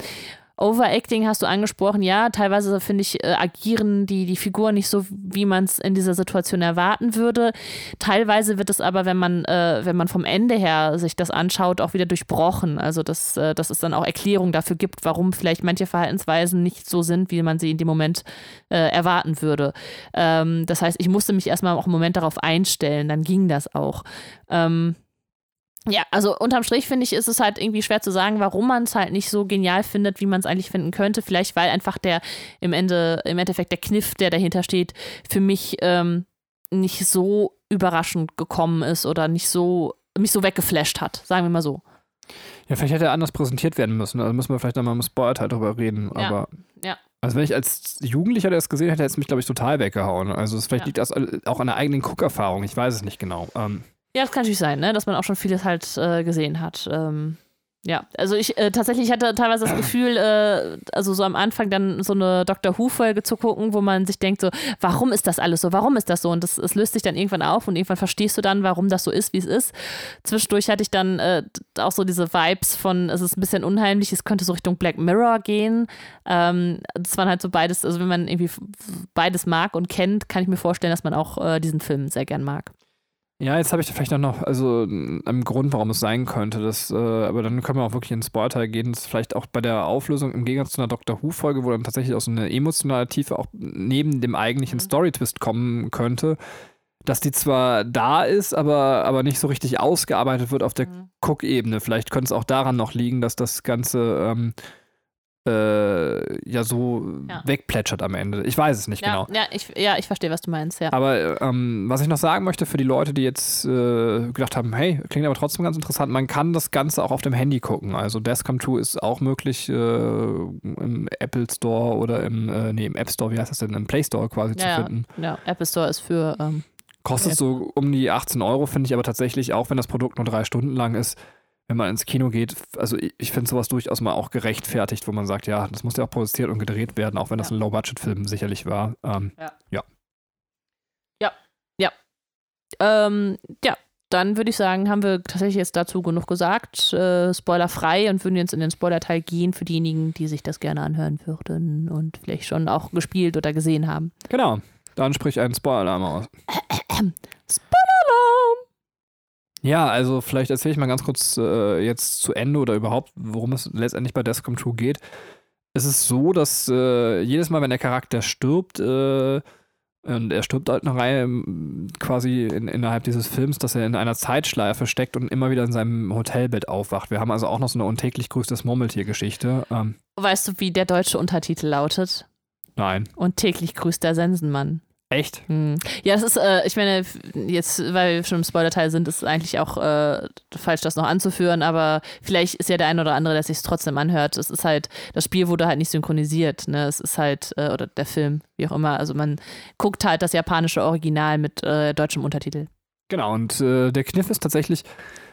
Overacting hast du angesprochen, ja, teilweise finde ich, äh, agieren die, die Figuren nicht so, wie man es in dieser Situation erwarten würde. Teilweise wird es aber, wenn man, äh, wenn man vom Ende her sich das anschaut, auch wieder durchbrochen. Also dass, äh, dass es dann auch Erklärungen dafür gibt, warum vielleicht manche Verhaltensweisen nicht so sind, wie man sie in dem Moment äh, erwarten würde. Ähm, das heißt, ich musste mich erstmal auch einen Moment darauf einstellen, dann ging das auch. Ähm, Ja, also unterm Strich finde ich, ist es halt irgendwie schwer zu sagen, warum man es halt nicht so genial findet, wie man es eigentlich finden könnte. Vielleicht, weil einfach der im Ende, im Endeffekt der Kniff, der dahinter steht, für mich ähm, nicht so überraschend gekommen ist oder nicht so, mich so weggeflasht hat, sagen wir mal so. Ja, vielleicht hätte er anders präsentiert werden müssen. Also müssen wir vielleicht nochmal im Spoiler-Teil drüber reden. Ja. Aber Ja. also wenn ich als Jugendlicher das gesehen hätte, hätte es mich, glaube ich, total weggehauen. Also es vielleicht Ja. liegt das auch an der eigenen Guckerfahrung. Ich weiß es nicht genau. Ähm, Ja, das kann natürlich sein, ne? dass man auch schon vieles halt äh, gesehen hat. Ähm, ja, also ich äh, tatsächlich hatte teilweise das Gefühl, äh, also so am Anfang dann so eine Dr. Who-Folge zu gucken, wo man sich denkt, so, warum ist das alles so? Warum ist das so? Und das, es löst sich dann irgendwann auf und irgendwann verstehst du dann, warum das so ist, wie es ist. Zwischendurch hatte ich dann äh, auch so diese Vibes von, es ist ein bisschen unheimlich, es könnte so Richtung Black Mirror gehen. Ähm, das waren halt so beides, also wenn man irgendwie beides mag und kennt, kann ich mir vorstellen, dass man auch äh, diesen Film sehr gern mag. Ja, jetzt habe ich vielleicht auch noch also einen Grund, warum es sein könnte. Das, äh, aber dann können wir auch wirklich ins Spoiler gehen. Das ist vielleicht auch bei der Auflösung im Gegensatz zu einer Doctor Who-Folge, wo dann tatsächlich auch so eine emotionale Tiefe auch neben dem eigentlichen Story-Twist kommen könnte. Dass die zwar da ist, aber, aber nicht so richtig ausgearbeitet wird auf der Mhm. Cook-Ebene. Vielleicht könnte es auch daran noch liegen, dass das Ganze ähm, äh, ja so Ja. wegplätschert am Ende. Ich weiß es nicht Ja, genau. ja, ich, ja, ich verstehe, was du meinst, ja. Aber ähm, was ich noch sagen möchte für die Leute, die jetzt äh, gedacht haben, hey, klingt aber trotzdem ganz interessant, man kann das Ganze auch auf dem Handy gucken. Also Come True ist auch möglich äh, im Apple Store oder im, äh, nee, im App Store, wie heißt das denn, im Play Store quasi Ja, zu finden. Ja, Apple Store ist für, ähm, Kostet so um die 18 Euro, finde ich aber tatsächlich, auch wenn das Produkt nur drei Stunden lang ist, wenn man ins Kino geht, also ich, ich finde sowas durchaus mal auch gerechtfertigt, wo man sagt, ja, das muss ja auch produziert und gedreht werden, auch wenn das Ja. ein Low-Budget-Film sicherlich war. Ähm, ähm, ja, dann würde ich sagen, haben wir tatsächlich jetzt dazu genug gesagt. Äh, spoilerfrei und würden jetzt in den Spoiler-Teil gehen für diejenigen, die sich das gerne anhören würden und vielleicht schon auch gespielt oder gesehen haben. genau, dann sprich einen Spoiler-Alarm aus. *clears throat* Spoiler-Alarm! Ja, also vielleicht erzähle ich mal ganz kurz äh, jetzt zu Ende oder überhaupt, worum es letztendlich bei Death Come True geht. Es ist so, dass äh, jedes Mal, wenn der Charakter stirbt, äh, und er stirbt halt eine Reihe ähm, quasi in, innerhalb dieses Films, dass er in einer Zeitschleife steckt und immer wieder in seinem Hotelbett aufwacht. Wir haben also auch noch so eine untäglich grüßtes Murmeltier-Geschichte. Ähm, Weißt du, wie der deutsche Untertitel lautet? nein. Und täglich grüßt der Sensenmann. Echt? Hm. Ja, das ist, äh, ich meine, jetzt, weil wir schon im Spoiler-Teil sind, ist es eigentlich auch äh, falsch, das noch anzuführen, aber vielleicht ist ja der ein oder andere, der sich es trotzdem anhört. Es ist halt, das Spiel wurde halt nicht synchronisiert, ne? Es ist halt, äh, oder der Film, wie auch immer. Also man guckt halt das japanische Original mit äh, deutschem Untertitel. Genau, und äh, der Kniff ist tatsächlich,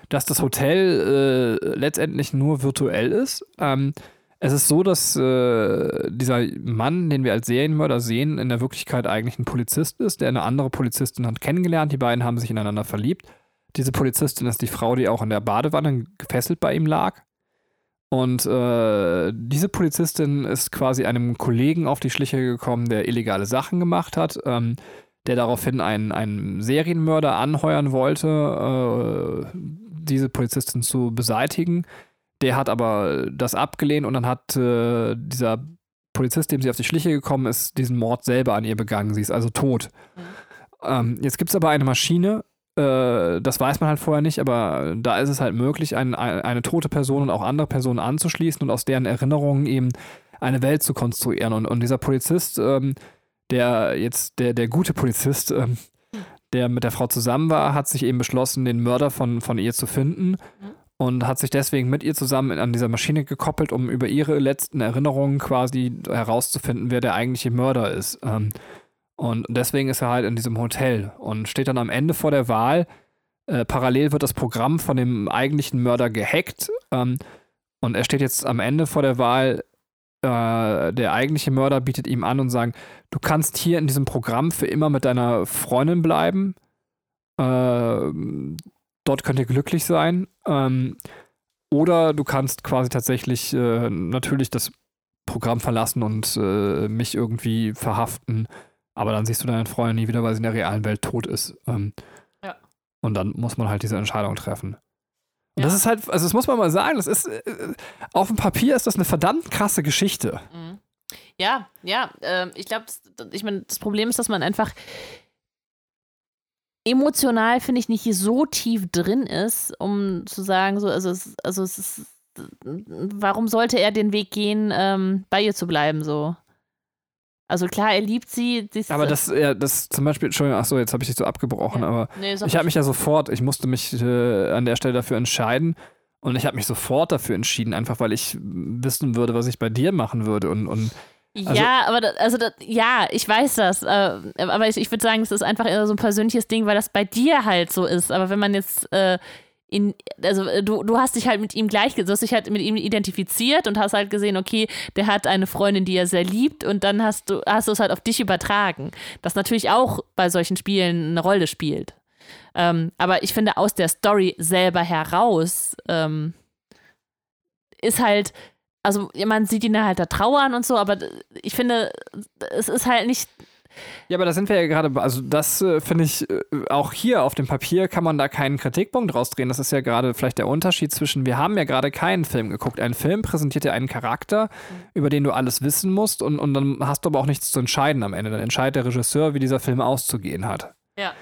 dass das Hotel äh, letztendlich nur virtuell ist. Ähm, es ist so, dass äh, dieser Mann, den wir als Serienmörder sehen, in der Wirklichkeit eigentlich ein Polizist ist, der eine andere Polizistin hat kennengelernt. Die beiden haben sich ineinander verliebt. Diese Polizistin ist die Frau, die auch in der Badewanne gefesselt bei ihm lag. Und äh, diese Polizistin ist quasi einem Kollegen auf die Schliche gekommen, der illegale Sachen gemacht hat. Ähm, der daraufhin einen, einen Serienmörder anheuern wollte, äh, diese Polizistin zu beseitigen. Der hat aber das abgelehnt und dann hat äh, dieser Polizist, dem sie auf die Schliche gekommen ist, diesen Mord selber an ihr begangen. Sie ist also tot. Ähm, jetzt gibt es aber eine Maschine, äh, das weiß man halt vorher nicht, aber da ist es halt möglich, ein, ein, eine tote Person und auch andere Personen anzuschließen und aus deren Erinnerungen eben eine Welt zu konstruieren. Und, und dieser Polizist, ähm, der jetzt, der, der gute Polizist, ähm, der mit der Frau zusammen war, hat sich eben beschlossen, den Mörder von, von ihr zu finden und hat sich deswegen mit ihr zusammen an dieser Maschine gekoppelt, um über ihre letzten Erinnerungen quasi herauszufinden, wer der eigentliche Mörder ist. Ähm, und deswegen ist er halt in diesem Hotel und steht dann am Ende vor der Wahl. Äh, parallel wird das Programm von dem eigentlichen Mörder gehackt ähm, und er steht jetzt am Ende vor der Wahl. Äh, der eigentliche Mörder bietet ihm an und sagt, du kannst hier in diesem Programm für immer mit deiner Freundin bleiben. Äh, dort könnt ihr glücklich sein. Ähm, oder du kannst quasi tatsächlich äh, natürlich das Programm verlassen und äh, mich irgendwie verhaften. Aber dann siehst du deine Freundin nie wieder, weil sie in der realen Welt tot ist. Ähm, Ja. Und dann muss man halt diese Entscheidung treffen. Und Ja. das ist halt, also das muss man mal sagen, das ist, äh, auf dem Papier ist das eine verdammt krasse Geschichte. Mhm. Ja, ja, ähm, ich glaube, ich meine, das Problem ist, dass man einfach emotional, finde ich, nicht so tief drin ist, um zu sagen, so, also, es, also es ist, warum sollte er den Weg gehen, ähm, bei ihr zu bleiben, so? Also klar, er liebt sie. aber das, ja, das zum Beispiel, Entschuldigung, ach so, jetzt habe ich dich so abgebrochen, ja. aber nee, ich habe mich ja sofort, ich musste mich äh, an der Stelle dafür entscheiden und ich habe mich sofort dafür entschieden, einfach weil ich wissen würde, was ich bei dir machen würde und, und also, ja, aber das, also das, ja, ich weiß das. Äh, aber ich, ich würde sagen, es ist einfach eher so ein persönliches Ding, weil das bei dir halt so ist. Aber wenn man jetzt äh, in, also äh, du, du hast dich halt mit ihm gleich, du hast dich halt mit ihm identifiziert und hast halt gesehen, okay, der hat eine Freundin, die er sehr liebt und dann hast du, hast du es halt auf dich übertragen. Das natürlich auch bei solchen Spielen eine Rolle spielt. Ähm, aber ich finde, aus der Story selber heraus ähm, ist halt also man sieht ihn halt da trauern und so, aber ich finde, es ist halt nicht. Ja, aber da sind wir ja gerade, also das äh, finde ich, äh, auch hier auf dem Papier kann man da keinen Kritikpunkt rausdrehen. Das ist ja gerade vielleicht der Unterschied zwischen, wir haben ja gerade keinen Film geguckt. Ein Film präsentiert ja einen Charakter, mhm. über den du alles wissen musst und, und dann hast du aber auch nichts zu entscheiden am Ende. Dann entscheidet der Regisseur, wie dieser Film auszugehen hat. Ja.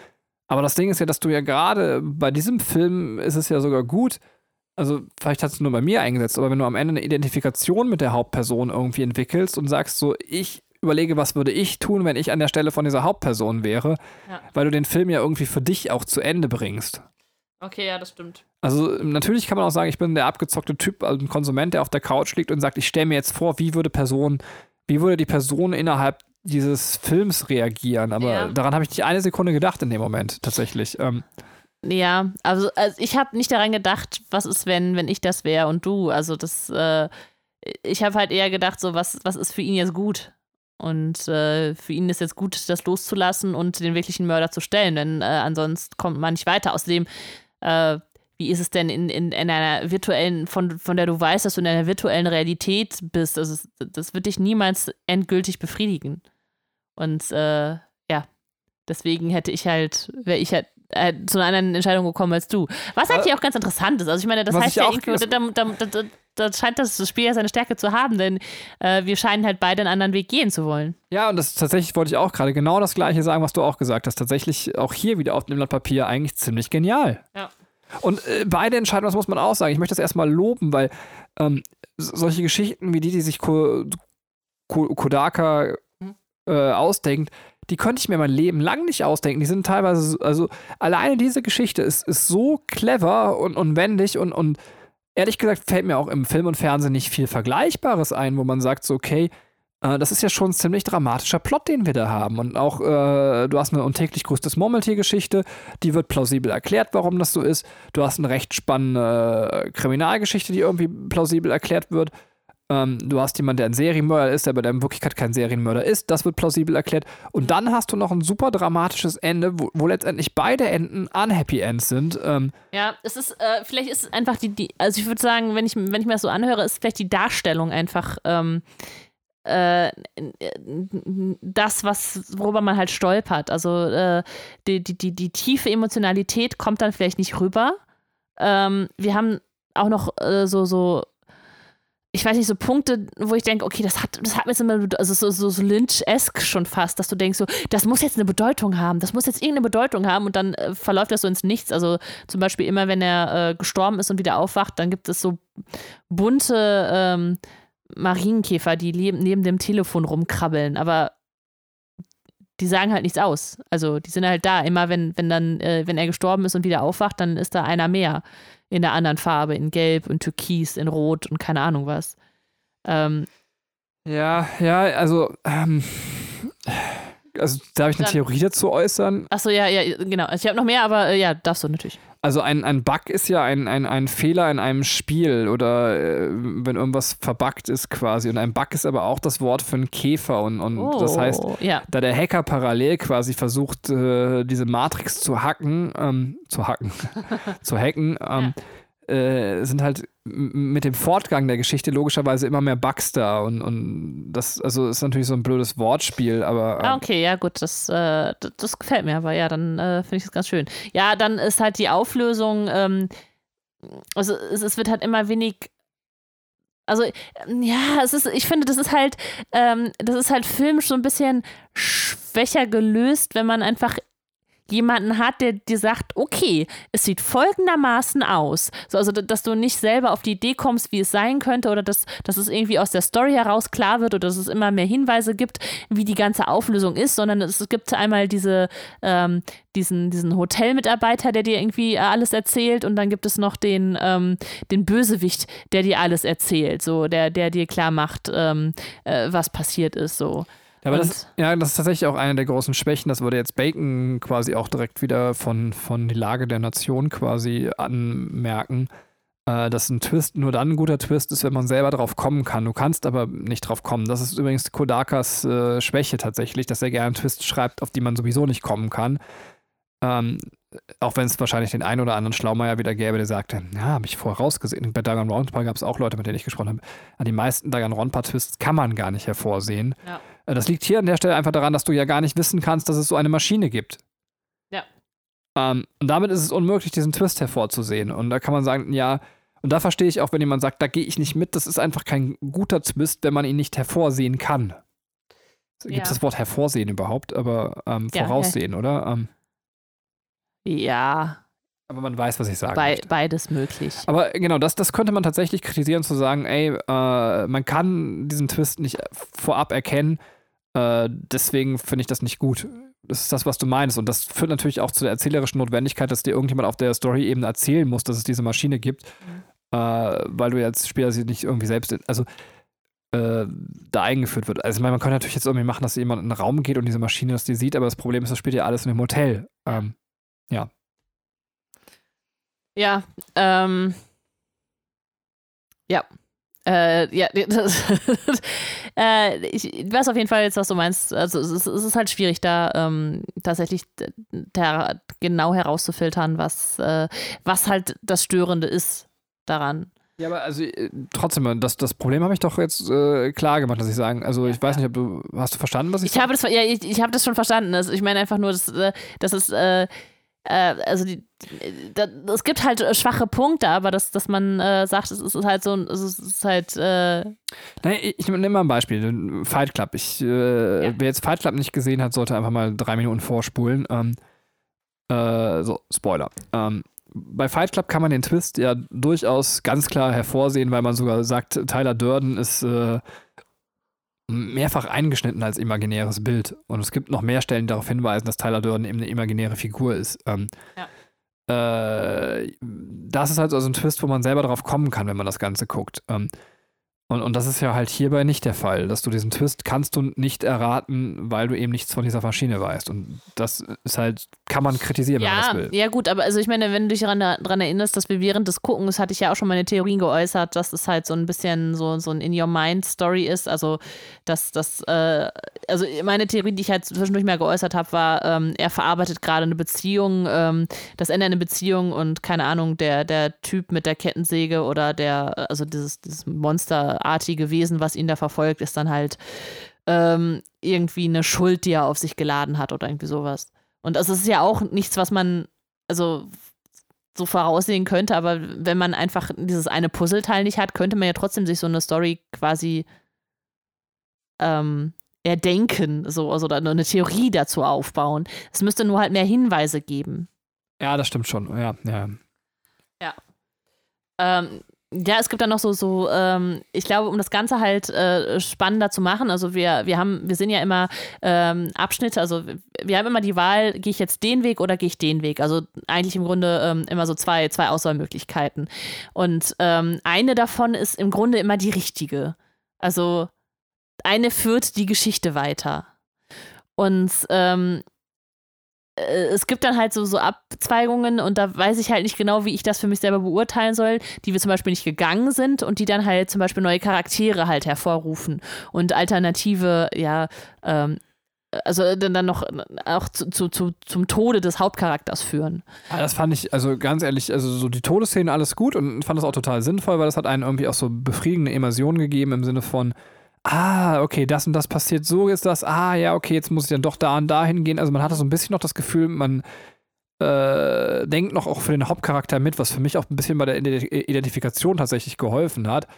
Aber das Ding ist ja, dass du ja gerade bei diesem Film ist es ja sogar gut, also vielleicht hast du nur bei mir eingesetzt, aber wenn du am Ende eine Identifikation mit der Hauptperson irgendwie entwickelst und sagst so, ich überlege, was würde ich tun, wenn ich an der Stelle von dieser Hauptperson wäre, ja. weil du den Film ja irgendwie für dich auch zu Ende bringst. Okay, ja, das stimmt. Also natürlich kann man auch sagen, ich bin der abgezockte Typ, also ein Konsument, der auf der Couch liegt und sagt, ich stelle mir jetzt vor, wie würde Person, wie würde die Person innerhalb dieses Films reagieren. Aber ja. daran habe ich nicht eine Sekunde gedacht in dem Moment, tatsächlich. Ähm, ja, also, also ich habe nicht daran gedacht, was ist, wenn, wenn ich das wäre und du. Also das, äh, ich habe halt eher gedacht, so, was, was ist für ihn jetzt gut? Und äh, für ihn ist jetzt gut, das loszulassen und den wirklichen Mörder zu stellen, denn äh, ansonsten kommt man nicht weiter. Außerdem, äh, wie ist es denn in, in, in, einer virtuellen, von, von der du weißt, dass du in einer virtuellen Realität bist? Also, das wird dich niemals endgültig befriedigen. Und äh, ja, deswegen hätte ich halt, wäre ich halt äh, zu einer anderen Entscheidung gekommen als du. Was eigentlich halt auch ganz interessant ist. Also ich meine, das heißt ja irgendwie, da, da, da, da, scheint das Spiel ja seine Stärke zu haben, denn äh, wir scheinen halt beide einen anderen Weg gehen zu wollen. Ja, und das tatsächlich wollte ich auch gerade genau das gleiche sagen, was du auch gesagt hast. Tatsächlich auch hier wieder auf dem Blatt Papier eigentlich ziemlich genial. Ja. Und äh, beide Entscheidungen, das muss man auch sagen. Ich möchte das erstmal loben, weil ähm, solche Geschichten wie die, die sich Ko Ko Kodaka mhm. äh, ausdenkt, die könnte ich mir mein Leben lang nicht ausdenken. Die sind teilweise, also alleine diese Geschichte ist, ist so clever und, und wendig und, und ehrlich gesagt fällt mir auch im Film und Fernsehen nicht viel Vergleichbares ein, wo man sagt so, okay, äh, das ist ja schon ein ziemlich dramatischer Plot, den wir da haben. Und auch, äh, du hast eine untäglich größtes Murmeltier-Geschichte, die wird plausibel erklärt, warum das so ist. Du hast eine recht spannende Kriminalgeschichte, die irgendwie plausibel erklärt wird. Ähm, du hast jemanden, der ein Serienmörder ist, der aber in Wirklichkeit kein Serienmörder ist. Das wird plausibel erklärt. Und dann hast du noch ein super dramatisches Ende, wo, wo letztendlich beide Enden unhappy ends sind. Ähm, ja, es ist, äh, vielleicht ist es einfach die, die also ich würde sagen, wenn ich, wenn ich mir das so anhöre, ist vielleicht die Darstellung einfach. Ähm, äh, das, was, worüber man halt stolpert. Also äh, die, die, die, die tiefe Emotionalität kommt dann vielleicht nicht rüber. Ähm, wir haben auch noch äh, so, so ich weiß nicht, so Punkte, wo ich denke, okay, das hat, das hat mir jetzt immer, also so, so, so Lynch-esque schon fast, dass du denkst, so, das muss jetzt eine Bedeutung haben, das muss jetzt irgendeine Bedeutung haben und dann äh, verläuft das so ins Nichts. Also zum Beispiel immer, wenn er äh, gestorben ist und wieder aufwacht, dann gibt es so bunte ähm, Marienkäfer, die neben dem Telefon rumkrabbeln, aber die sagen halt nichts aus. Also die sind halt da. Immer wenn, wenn dann, äh, wenn er gestorben ist und wieder aufwacht, dann ist da einer mehr in der anderen Farbe, in Gelb und Türkis, in Rot und keine Ahnung was. Ähm, ja, ja, also, ähm, also darf ich eine dann, Theorie dazu äußern? Achso, ja, ja, genau. Also ich habe noch mehr, aber äh, ja, darfst du natürlich. Also ein, ein Bug ist ja ein, ein, ein Fehler in einem Spiel oder äh, wenn irgendwas verbuggt ist quasi. Und ein Bug ist aber auch das Wort für einen Käfer. Und, und oh, das heißt, ja. da der Hacker parallel quasi versucht, äh, diese Matrix zu hacken, ähm, zu hacken, *laughs* zu hacken, ähm, ja äh, sind halt mit dem Fortgang der Geschichte logischerweise immer mehr Bugs da und, und das also ist natürlich so ein blödes Wortspiel, aber. Ähm, okay, ja gut, das, äh, das gefällt mir, aber ja, dann äh, finde ich es ganz schön. Ja, dann ist halt die Auflösung, ähm, also es, es, wird halt immer wenig. Also, ja, es ist, ich finde, das ist halt, ähm, das ist halt filmisch so ein bisschen schwächer gelöst, wenn man einfach jemanden hat, der dir sagt, okay, es sieht folgendermaßen aus. So, also, dass du nicht selber auf die Idee kommst, wie es sein könnte oder dass, dass es irgendwie aus der Story heraus klar wird oder dass es immer mehr Hinweise gibt, wie die ganze Auflösung ist, sondern es gibt einmal diese, ähm, diesen, diesen Hotelmitarbeiter, der dir irgendwie alles erzählt und dann gibt es noch den, ähm, den Bösewicht, der dir alles erzählt, so, der, der dir klar macht, ähm, äh, was passiert ist, so. Ja, aber das, ja, das ist tatsächlich auch eine der großen Schwächen. Das würde jetzt Bacon quasi auch direkt wieder von, von die Lage der Nation quasi anmerken, äh, dass ein Twist nur dann ein guter Twist ist, wenn man selber drauf kommen kann. Du kannst aber nicht drauf kommen. Das ist übrigens Kodakas äh, Schwäche tatsächlich, dass er gerne einen Twist schreibt, auf die man sowieso nicht kommen kann. Ähm, auch wenn es wahrscheinlich den einen oder anderen Schlaumeier wieder gäbe, der sagte, ja, habe ich vorher rausgesehen. Bei Dagan gab es auch Leute, mit denen ich gesprochen habe. An die meisten Dagan-Ronpa-Twists kann man gar nicht hervorsehen. Ja. Äh, das liegt hier an der Stelle einfach daran, dass du ja gar nicht wissen kannst, dass es so eine Maschine gibt. Ja. Ähm, und damit ist es unmöglich, diesen Twist hervorzusehen. Und da kann man sagen, ja, und da verstehe ich auch, wenn jemand sagt, da gehe ich nicht mit, das ist einfach kein guter Twist, wenn man ihn nicht hervorsehen kann. Gibt es das Wort hervorsehen überhaupt? Aber ähm, voraussehen, ja, oder? Ähm, ja. Aber man weiß, was ich sage. Be beides möglich. Aber genau, das, das könnte man tatsächlich kritisieren, zu sagen, ey, äh, man kann diesen Twist nicht vorab erkennen. Äh, deswegen finde ich das nicht gut. Das ist das, was du meinst. Und das führt natürlich auch zu der erzählerischen Notwendigkeit, dass dir irgendjemand auf der Story-Ebene erzählen muss, dass es diese Maschine gibt. Mhm. Äh, weil du jetzt Spieler sie nicht irgendwie selbst. Also äh, da eingeführt wird. Also ich meine, man könnte natürlich jetzt irgendwie machen, dass jemand in einen Raum geht und diese Maschine das die sieht, aber das Problem ist, das spielt ja alles in einem Hotel. Ähm, ja. Ja, ähm. Ja. Äh, ja, *laughs* das, äh, ich weiß auf jeden Fall jetzt, was du meinst. Also es ist, es ist halt schwierig, da ähm, tatsächlich da genau herauszufiltern, was, äh, was halt das Störende ist daran. Ja, aber also äh, trotzdem, das, das Problem habe ich doch jetzt äh, klar gemacht, dass ich sagen. Also ich weiß nicht, ob du hast du verstanden, was ich. Ich habe das, ja, ich, ich habe das schon verstanden. Also, ich meine einfach nur, dass, äh, dass es äh, äh, also die, da, es gibt halt äh, schwache Punkte, aber dass, dass man äh, sagt, es ist halt so, es ist halt. Äh Nein, ich nehme mal ein Beispiel. Fight Club. Ich, äh, ja. Wer jetzt Fight Club nicht gesehen hat, sollte einfach mal drei Minuten vorspulen. Ähm, äh, so, Spoiler. Ähm, bei Fight Club kann man den Twist ja durchaus ganz klar hervorsehen, weil man sogar sagt, Tyler Durden ist mehrfach eingeschnitten als imaginäres Bild. Und es gibt noch mehr Stellen, die darauf hinweisen, dass Tyler Durden eben eine imaginäre Figur ist. Ähm, ja. äh, das ist halt so ein Twist, wo man selber drauf kommen kann, wenn man das Ganze guckt. Ähm, und, und das ist ja halt hierbei nicht der Fall, dass du diesen Twist kannst du nicht erraten, weil du eben nichts von dieser Maschine weißt. Und das ist halt, kann man kritisieren, ja, wenn man das will. Ja, gut, aber also ich meine, wenn du dich daran, daran erinnerst, dass wir während des Guckens, hatte ich ja auch schon meine Theorien geäußert, dass es halt so ein bisschen so, so ein In-Your-Mind-Story ist. Also, dass das, äh, also meine Theorie, die ich halt zwischendurch mal geäußert habe, war, ähm, er verarbeitet gerade eine Beziehung, ähm, das Ende einer Beziehung und keine Ahnung, der, der Typ mit der Kettensäge oder der, also dieses, dieses Monster artige Wesen, was ihn da verfolgt, ist dann halt ähm, irgendwie eine Schuld, die er auf sich geladen hat oder irgendwie sowas. Und das ist ja auch nichts, was man, also so voraussehen könnte, aber wenn man einfach dieses eine Puzzleteil nicht hat, könnte man ja trotzdem sich so eine Story quasi ähm, erdenken, so, also eine Theorie dazu aufbauen. Es müsste nur halt mehr Hinweise geben. Ja, das stimmt schon, ja, ja. Ja. Ähm, ja, es gibt dann noch so, so ähm, ich glaube, um das Ganze halt äh, spannender zu machen, also wir, wir haben, wir sehen ja immer ähm, Abschnitte, also wir haben immer die Wahl, gehe ich jetzt den Weg oder gehe ich den Weg? Also eigentlich im Grunde ähm, immer so zwei, zwei Auswahlmöglichkeiten. Und ähm, eine davon ist im Grunde immer die richtige. Also eine führt die Geschichte weiter. Und ähm, äh, es gibt dann halt so, so Abzweigungen und da weiß ich halt nicht genau, wie ich das für mich selber beurteilen soll, die wir zum Beispiel nicht gegangen sind und die dann halt zum Beispiel neue Charaktere halt hervorrufen und alternative, ja, ähm, also dann, noch auch zu, zu, zu, zum Tode des Hauptcharakters führen. Ja, das fand ich, also ganz ehrlich, also so die Todesszene alles gut und fand das auch total sinnvoll, weil das hat einen irgendwie auch so befriedigende Immersion gegeben im Sinne von, ah, okay, das und das passiert, so ist das, ah, ja, okay, jetzt muss ich dann doch da und da hingehen. Also man hatte so ein bisschen noch das Gefühl, man äh, denkt noch auch für den Hauptcharakter mit, was für mich auch ein bisschen bei der Identifikation tatsächlich geholfen hat.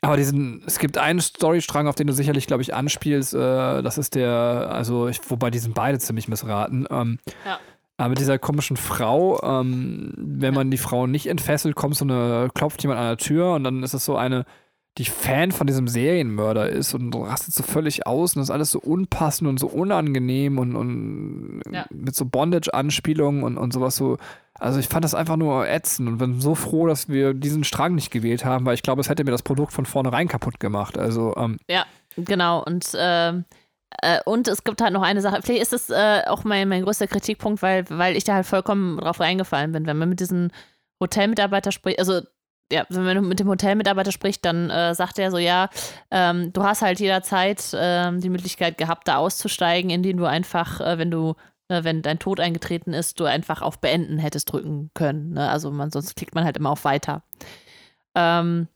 Aber diesen, es gibt einen Storystrang, auf den du sicherlich, glaube ich, anspielst. Äh, das ist der, also, ich, wobei die sind beide ziemlich missraten. Ähm, ja. Aber mit dieser komischen Frau, ähm, wenn man die Frau nicht entfesselt, kommt so eine, klopft jemand an der Tür und dann ist es so eine, die Fan von diesem Serienmörder ist und rastet so völlig aus und das ist alles so unpassend und so unangenehm und, und Ja. mit so Bondage-Anspielungen und, und sowas so. Also ich fand das einfach nur ätzend und bin so froh, dass wir diesen Strang nicht gewählt haben, weil ich glaube, es hätte mir das Produkt von vornherein kaputt gemacht. Also ähm, Ja, genau. Und, ähm, äh, und es gibt halt noch eine Sache. Vielleicht ist das äh, auch mein, mein größter Kritikpunkt, weil, weil ich da halt vollkommen drauf reingefallen bin. Wenn man mit diesen Hotelmitarbeiter spricht, also ja, wenn man mit dem Hotelmitarbeiter spricht, dann äh, sagt er so, ja, ähm, du hast halt jederzeit ähm, die Möglichkeit gehabt, da auszusteigen, indem du einfach, äh, wenn du, äh, wenn dein Tod eingetreten ist, du einfach auf Beenden hättest drücken können. Ne? Also man, sonst klickt man halt immer auf Weiter. Ähm,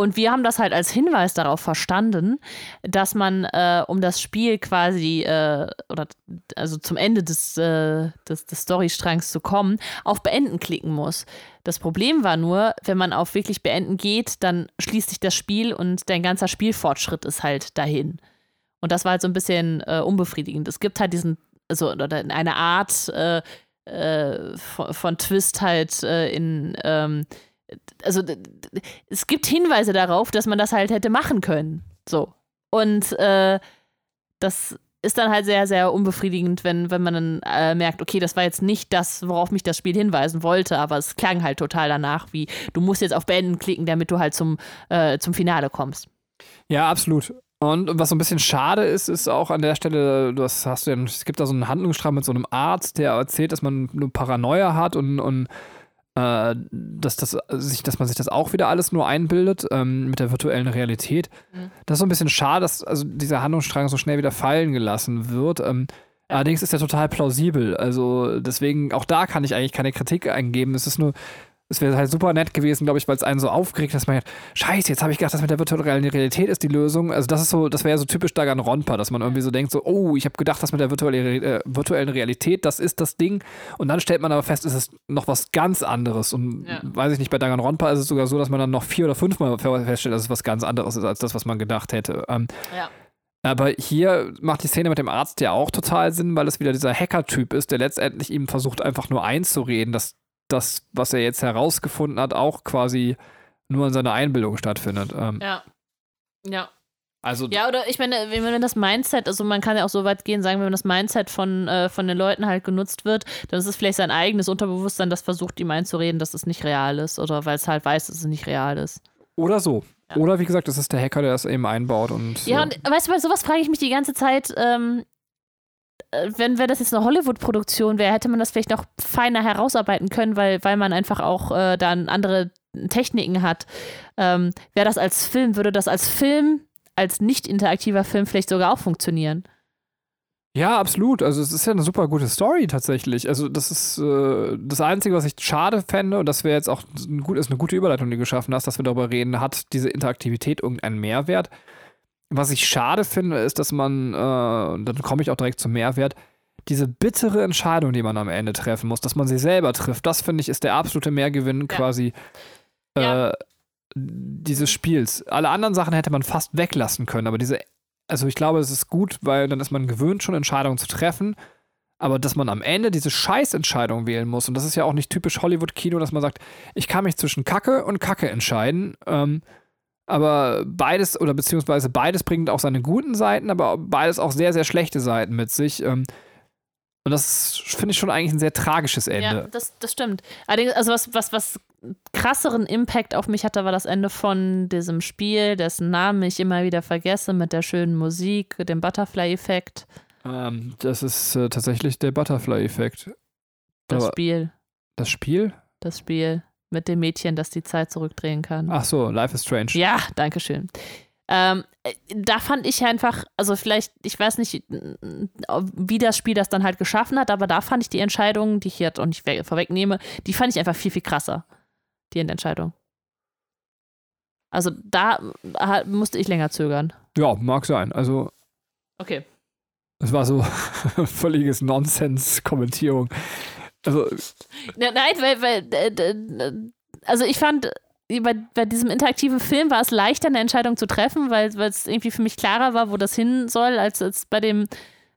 und wir haben das halt als Hinweis darauf verstanden, dass man, äh, um das Spiel quasi, äh, oder also zum Ende des, äh, des, des Storystrangs zu kommen, auf Beenden klicken muss. Das Problem war nur, wenn man auf wirklich Beenden geht, dann schließt sich das Spiel und dein ganzer Spielfortschritt ist halt dahin. Und das war halt so ein bisschen äh, unbefriedigend. Es gibt halt diesen, also oder eine Art äh, äh, von, von Twist halt äh, in, ähm, also es gibt Hinweise darauf, dass man das halt hätte machen können. So. Und äh, das ist dann halt sehr, sehr unbefriedigend, wenn, wenn man dann äh, merkt, okay, das war jetzt nicht das, worauf mich das Spiel hinweisen wollte, aber es klang halt total danach, wie du musst jetzt auf Beenden klicken, damit du halt zum, äh, zum Finale kommst. Ja, absolut. Und was so ein bisschen schade ist, ist auch an der Stelle, du hast, du ja, es gibt da so einen Handlungsstrang mit so einem Arzt, der erzählt, dass man nur Paranoia hat und, und äh, dass, das, sich, dass man sich das auch wieder alles nur einbildet ähm, mit der virtuellen Realität. Mhm. Das ist so ein bisschen schade, dass also dieser Handlungsstrang so schnell wieder fallen gelassen wird. Ähm, Allerdings ist er total plausibel. Also deswegen, auch da kann ich eigentlich keine Kritik eingeben. Es ist nur, es wäre halt super nett gewesen, glaube ich, weil es einen so aufgeregt hat, dass man sagt, scheiße, jetzt habe ich gedacht, das mit der virtuellen Realität ist die Lösung. Also das ist so, das wäre ja so typisch Danganronpa, dass man irgendwie so denkt, so, oh, ich habe gedacht, das mit der virtuelle, äh, virtuellen Realität, das ist das Ding. Und dann stellt man aber fest, es ist noch was ganz anderes. Und Ja. weiß ich nicht, bei Danganronpa ist es sogar so, dass man dann noch vier oder fünfmal feststellt, dass es was ganz anderes ist, als das, was man gedacht hätte. Ähm, Ja. aber hier macht die Szene mit dem Arzt ja auch total Sinn, weil es wieder dieser Hacker-Typ ist, der letztendlich ihm versucht, einfach nur einzureden, dass das, was er jetzt herausgefunden hat, auch quasi nur in seiner Einbildung stattfindet. Ähm, Ja. Ja. Also, Ja, oder ich meine, wenn, wenn das Mindset, also man kann ja auch so weit gehen, sagen, wenn das Mindset von, äh, von den Leuten halt genutzt wird, dann ist es vielleicht sein eigenes Unterbewusstsein, das versucht, ihm einzureden, dass es nicht real ist. Oder weil es halt weiß, dass es nicht real ist. oder so. Ja. Oder wie gesagt, das ist der Hacker, der das eben einbaut und. Ja, und weißt du, bei sowas frage ich mich die ganze Zeit, ähm, äh, wenn, wenn das jetzt eine Hollywood-Produktion wäre, hätte man das vielleicht noch feiner herausarbeiten können, weil, weil man einfach auch äh, dann andere Techniken hat. Ähm, wäre das als Film, würde das als Film, als nicht interaktiver Film vielleicht sogar auch funktionieren? Ja, absolut. Also es ist ja eine super gute Story tatsächlich. Also das ist äh, das Einzige, was ich schade fände, und das wäre jetzt auch ein gut, ist eine gute Überleitung, die du geschaffen hast, dass wir darüber reden, hat diese Interaktivität irgendeinen Mehrwert? Was ich schade finde, ist, dass man, äh, und dann komme ich auch direkt zum Mehrwert, diese bittere Entscheidung, die man am Ende treffen muss, dass man sie selber trifft, das finde ich ist der absolute Mehrgewinn Ja. quasi äh, Ja. dieses Spiels. Alle anderen Sachen hätte man fast weglassen können, aber diese also ich glaube, es ist gut, weil dann ist man gewöhnt, schon Entscheidungen zu treffen. Aber dass man am Ende diese Scheißentscheidung wählen muss, und das ist ja auch nicht typisch Hollywood-Kino, dass man sagt, ich kann mich zwischen Kacke und Kacke entscheiden. Ähm, aber beides, oder beziehungsweise beides bringt auch seine guten Seiten, aber beides auch sehr, sehr schlechte Seiten mit sich. Ähm, und das finde ich schon eigentlich ein sehr tragisches Ja, Ende. das, das stimmt. Allerdings, also was, was, was krasseren Impact auf mich hatte, war das Ende von diesem Spiel, dessen Namen ich immer wieder vergesse, mit der schönen Musik, dem Butterfly-Effekt. Ähm, das ist äh, tatsächlich der Butterfly-Effekt. Das Aber- Spiel, Das Spiel? das Spiel mit dem Mädchen, das die Zeit zurückdrehen kann. Ach so, Life is Strange. Ja, danke schön. Ähm, äh, da fand ich einfach, also vielleicht, ich weiß nicht, wie das Spiel das dann halt geschaffen hat, aber da fand ich die Entscheidung, die ich jetzt auch nicht we- vorwegnehme, die fand ich einfach viel, viel krasser. Die Entscheidung. Also da äh, musste ich länger zögern. ja, mag sein. Also Okay. Es war so *laughs* völliges Nonsens-Kommentierung. Also, Ja, nein, weil, weil äh, äh, also ich fand, äh, bei, bei diesem interaktiven Film war es leichter, eine Entscheidung zu treffen, weil es irgendwie für mich klarer war, wo das hin soll, als, als bei dem,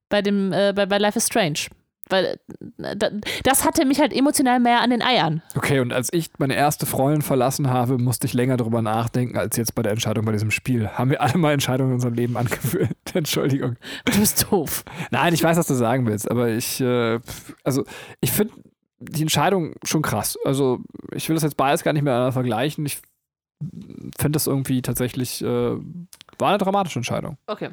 bei dem, äh, bei, bei Life is Strange. Weil äh, das hatte mich halt emotional mehr an den Eiern. Okay, und als ich meine erste Freundin verlassen habe, musste ich länger darüber nachdenken, als jetzt bei der Entscheidung bei diesem Spiel. Haben wir alle mal Entscheidungen in unserem Leben angeführt? *laughs* Entschuldigung. Du bist doof. Nein, ich weiß, was du sagen willst, aber ich, äh, also ich finde die Entscheidung schon krass. Also ich will das jetzt beides gar nicht mehr vergleichen. Ich finde das irgendwie tatsächlich, äh, war eine dramatische Entscheidung. Okay.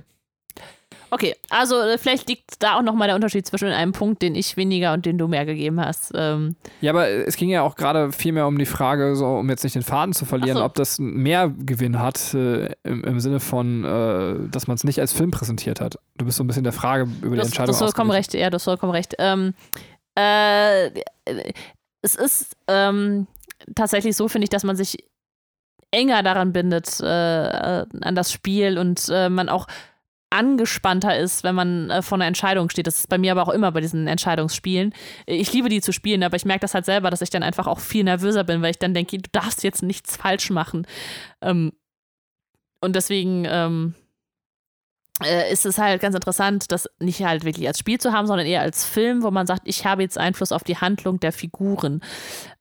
Okay, also äh, vielleicht liegt da auch nochmal der Unterschied zwischen einem Punkt, den ich weniger und den du mehr gegeben hast. Ähm ja, aber es ging ja auch gerade viel mehr um die Frage, so um jetzt nicht den Faden zu verlieren, so. ob das mehr Gewinn hat, äh, im, im, Sinne von, äh, dass man es nicht als Film präsentiert hat. Du bist so ein bisschen der Frage über das, die Entscheidung. Du hast vollkommen recht, ja, du hast vollkommen recht. Ähm, äh, es ist ähm, tatsächlich so, finde ich, dass man sich enger daran bindet, äh, an das Spiel und äh, man auch angespannter ist, wenn man äh, vor einer Entscheidung steht. Das ist bei mir aber auch immer bei diesen Entscheidungsspielen. Ich liebe die zu spielen, aber ich merke das halt selber, dass ich dann einfach auch viel nervöser bin, weil ich dann denke, du darfst jetzt nichts falsch machen. Ähm, und deswegen ähm, äh, ist es halt ganz interessant, das nicht halt wirklich als Spiel zu haben, sondern eher als Film, wo man sagt, ich habe jetzt Einfluss auf die Handlung der Figuren.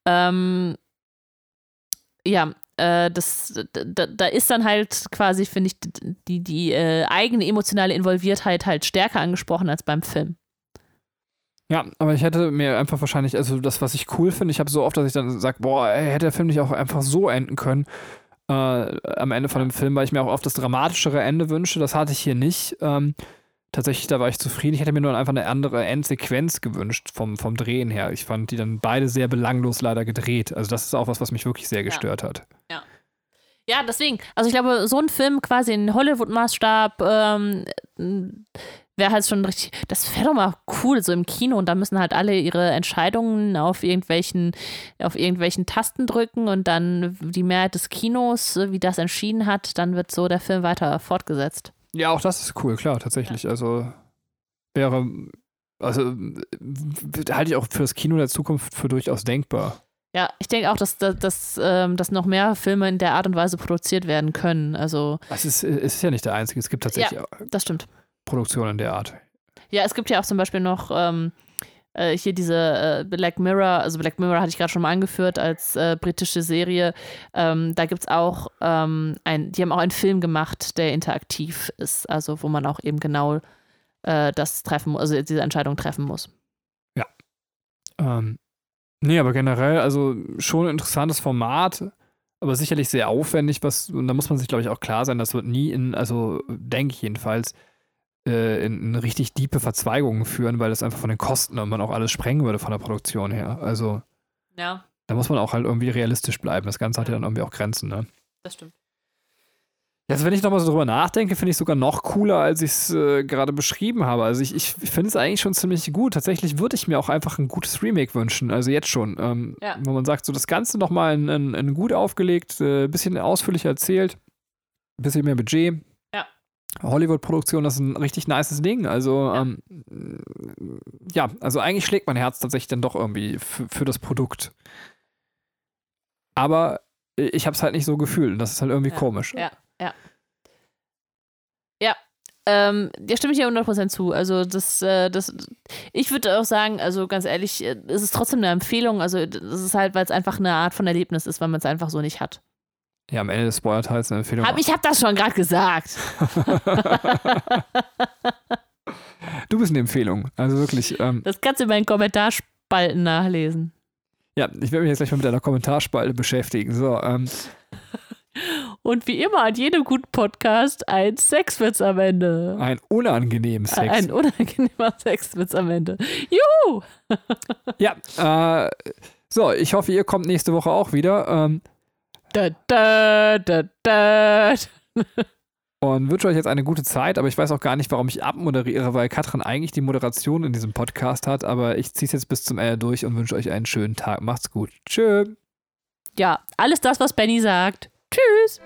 Ähm, ja, äh, das, da, da, ist dann halt quasi, finde ich, die, die äh, eigene emotionale Involviertheit halt stärker angesprochen als beim Film. Ja, aber ich hätte mir einfach wahrscheinlich, also das, was ich cool finde, ich habe so oft, dass ich dann sage, boah, ey, hätte der Film nicht auch einfach so enden können äh, am Ende von dem Film, weil ich mir auch oft das dramatischere Ende wünsche. Das hatte ich hier nicht. Ähm, tatsächlich, da war ich zufrieden. Ich hätte mir nur einfach eine andere Endsequenz gewünscht vom, vom Drehen her. Ich fand die dann beide sehr belanglos leider gedreht. Also das ist auch was, was mich wirklich sehr gestört ja. hat. Ja. Deswegen. Also ich glaube, so ein Film quasi in Hollywood-Maßstab ähm, wäre halt schon richtig. Das wäre doch mal cool, so im Kino. Und da müssen halt alle ihre Entscheidungen auf irgendwelchen, auf irgendwelchen Tasten drücken und dann die Mehrheit des Kinos, wie das entschieden hat, dann wird so der Film weiter fortgesetzt. Ja, auch das ist cool, klar, tatsächlich. Ja. Also wäre, also halte ich auch für das Kino der Zukunft für durchaus denkbar. Ja, ich denke auch, dass, dass, dass, ähm, dass noch mehr Filme in der Art und Weise produziert werden können. Also, es ist, es ist ja nicht der einzige, es gibt tatsächlich ja, das stimmt. Produktionen der Art. Ja, es gibt ja auch zum Beispiel noch ähm, äh, hier diese äh, Black Mirror, also Black Mirror hatte ich gerade schon mal angeführt als äh, britische Serie. Ähm, da gibt es auch ähm, ein, die haben auch einen Film gemacht, der interaktiv ist, also wo man auch eben genau äh, das treffen muss, also diese Entscheidung treffen muss. Ja. Ähm, nee, aber generell, also schon ein interessantes Format aber sicherlich sehr aufwendig, was, und da muss man sich, glaube ich, auch klar sein, das wird nie in, also denke ich jedenfalls, äh, in, in, richtig diepe Verzweigungen führen, weil das einfach von den Kosten und man auch alles sprengen würde von der Produktion her. Also ja. da muss man auch halt irgendwie realistisch bleiben. Das Ganze hat ja dann irgendwie auch Grenzen, ne? Das stimmt. Jetzt, wenn ich nochmal so drüber nachdenke, finde ich es sogar noch cooler, als ich es äh, gerade beschrieben habe. Also ich, ich finde es eigentlich schon ziemlich gut. Tatsächlich würde ich mir auch einfach ein gutes Remake wünschen. Also jetzt schon. Ähm, ja. Wo man sagt, so das Ganze nochmal in, in, in gut aufgelegt, äh, bisschen ausführlicher erzählt, bisschen mehr Budget, Hollywood-Produktion, das ist ein richtig nices Ding. Also, ja. Ähm, ja, also eigentlich schlägt mein Herz tatsächlich dann doch irgendwie für das Produkt. Aber ich habe es halt nicht so gefühlt. Das ist halt irgendwie ja. komisch. Ja, ja. Ja, ähm, ja, stimme ich dir 100% zu. Also, das, äh, das, ich würde auch sagen, also ganz ehrlich, äh, es ist trotzdem eine Empfehlung. Also, das ist halt, weil es einfach eine Art von Erlebnis ist, weil man es einfach so nicht hat. Ja, am Ende des Spoiler-Teils eine Empfehlung. Hab, ich habe das schon gerade gesagt. *laughs* du bist eine Empfehlung. Also wirklich. Ähm, das kannst du in meinen Kommentarspalten nachlesen. Ja, ich werde mich jetzt gleich mal mit deiner Kommentarspalte beschäftigen. So, ähm. Und wie immer an jedem guten Podcast ein Sexwitz am Ende. Ein unangenehmer Sex. Ein unangenehmer *laughs* Sexwitz am Ende. Juhu! *laughs* ja, äh, so, ich hoffe, ihr kommt nächste Woche auch wieder. Ähm, da, da, da, da. Und wünsche euch jetzt eine gute Zeit, aber ich weiß auch gar nicht, warum ich abmoderiere, weil Katrin eigentlich die Moderation in diesem Podcast hat, aber ich ziehe es jetzt bis zum Ende durch und wünsche euch einen schönen Tag. Macht's gut. Tschö. Ja, alles das, was Benny sagt. Tschüss.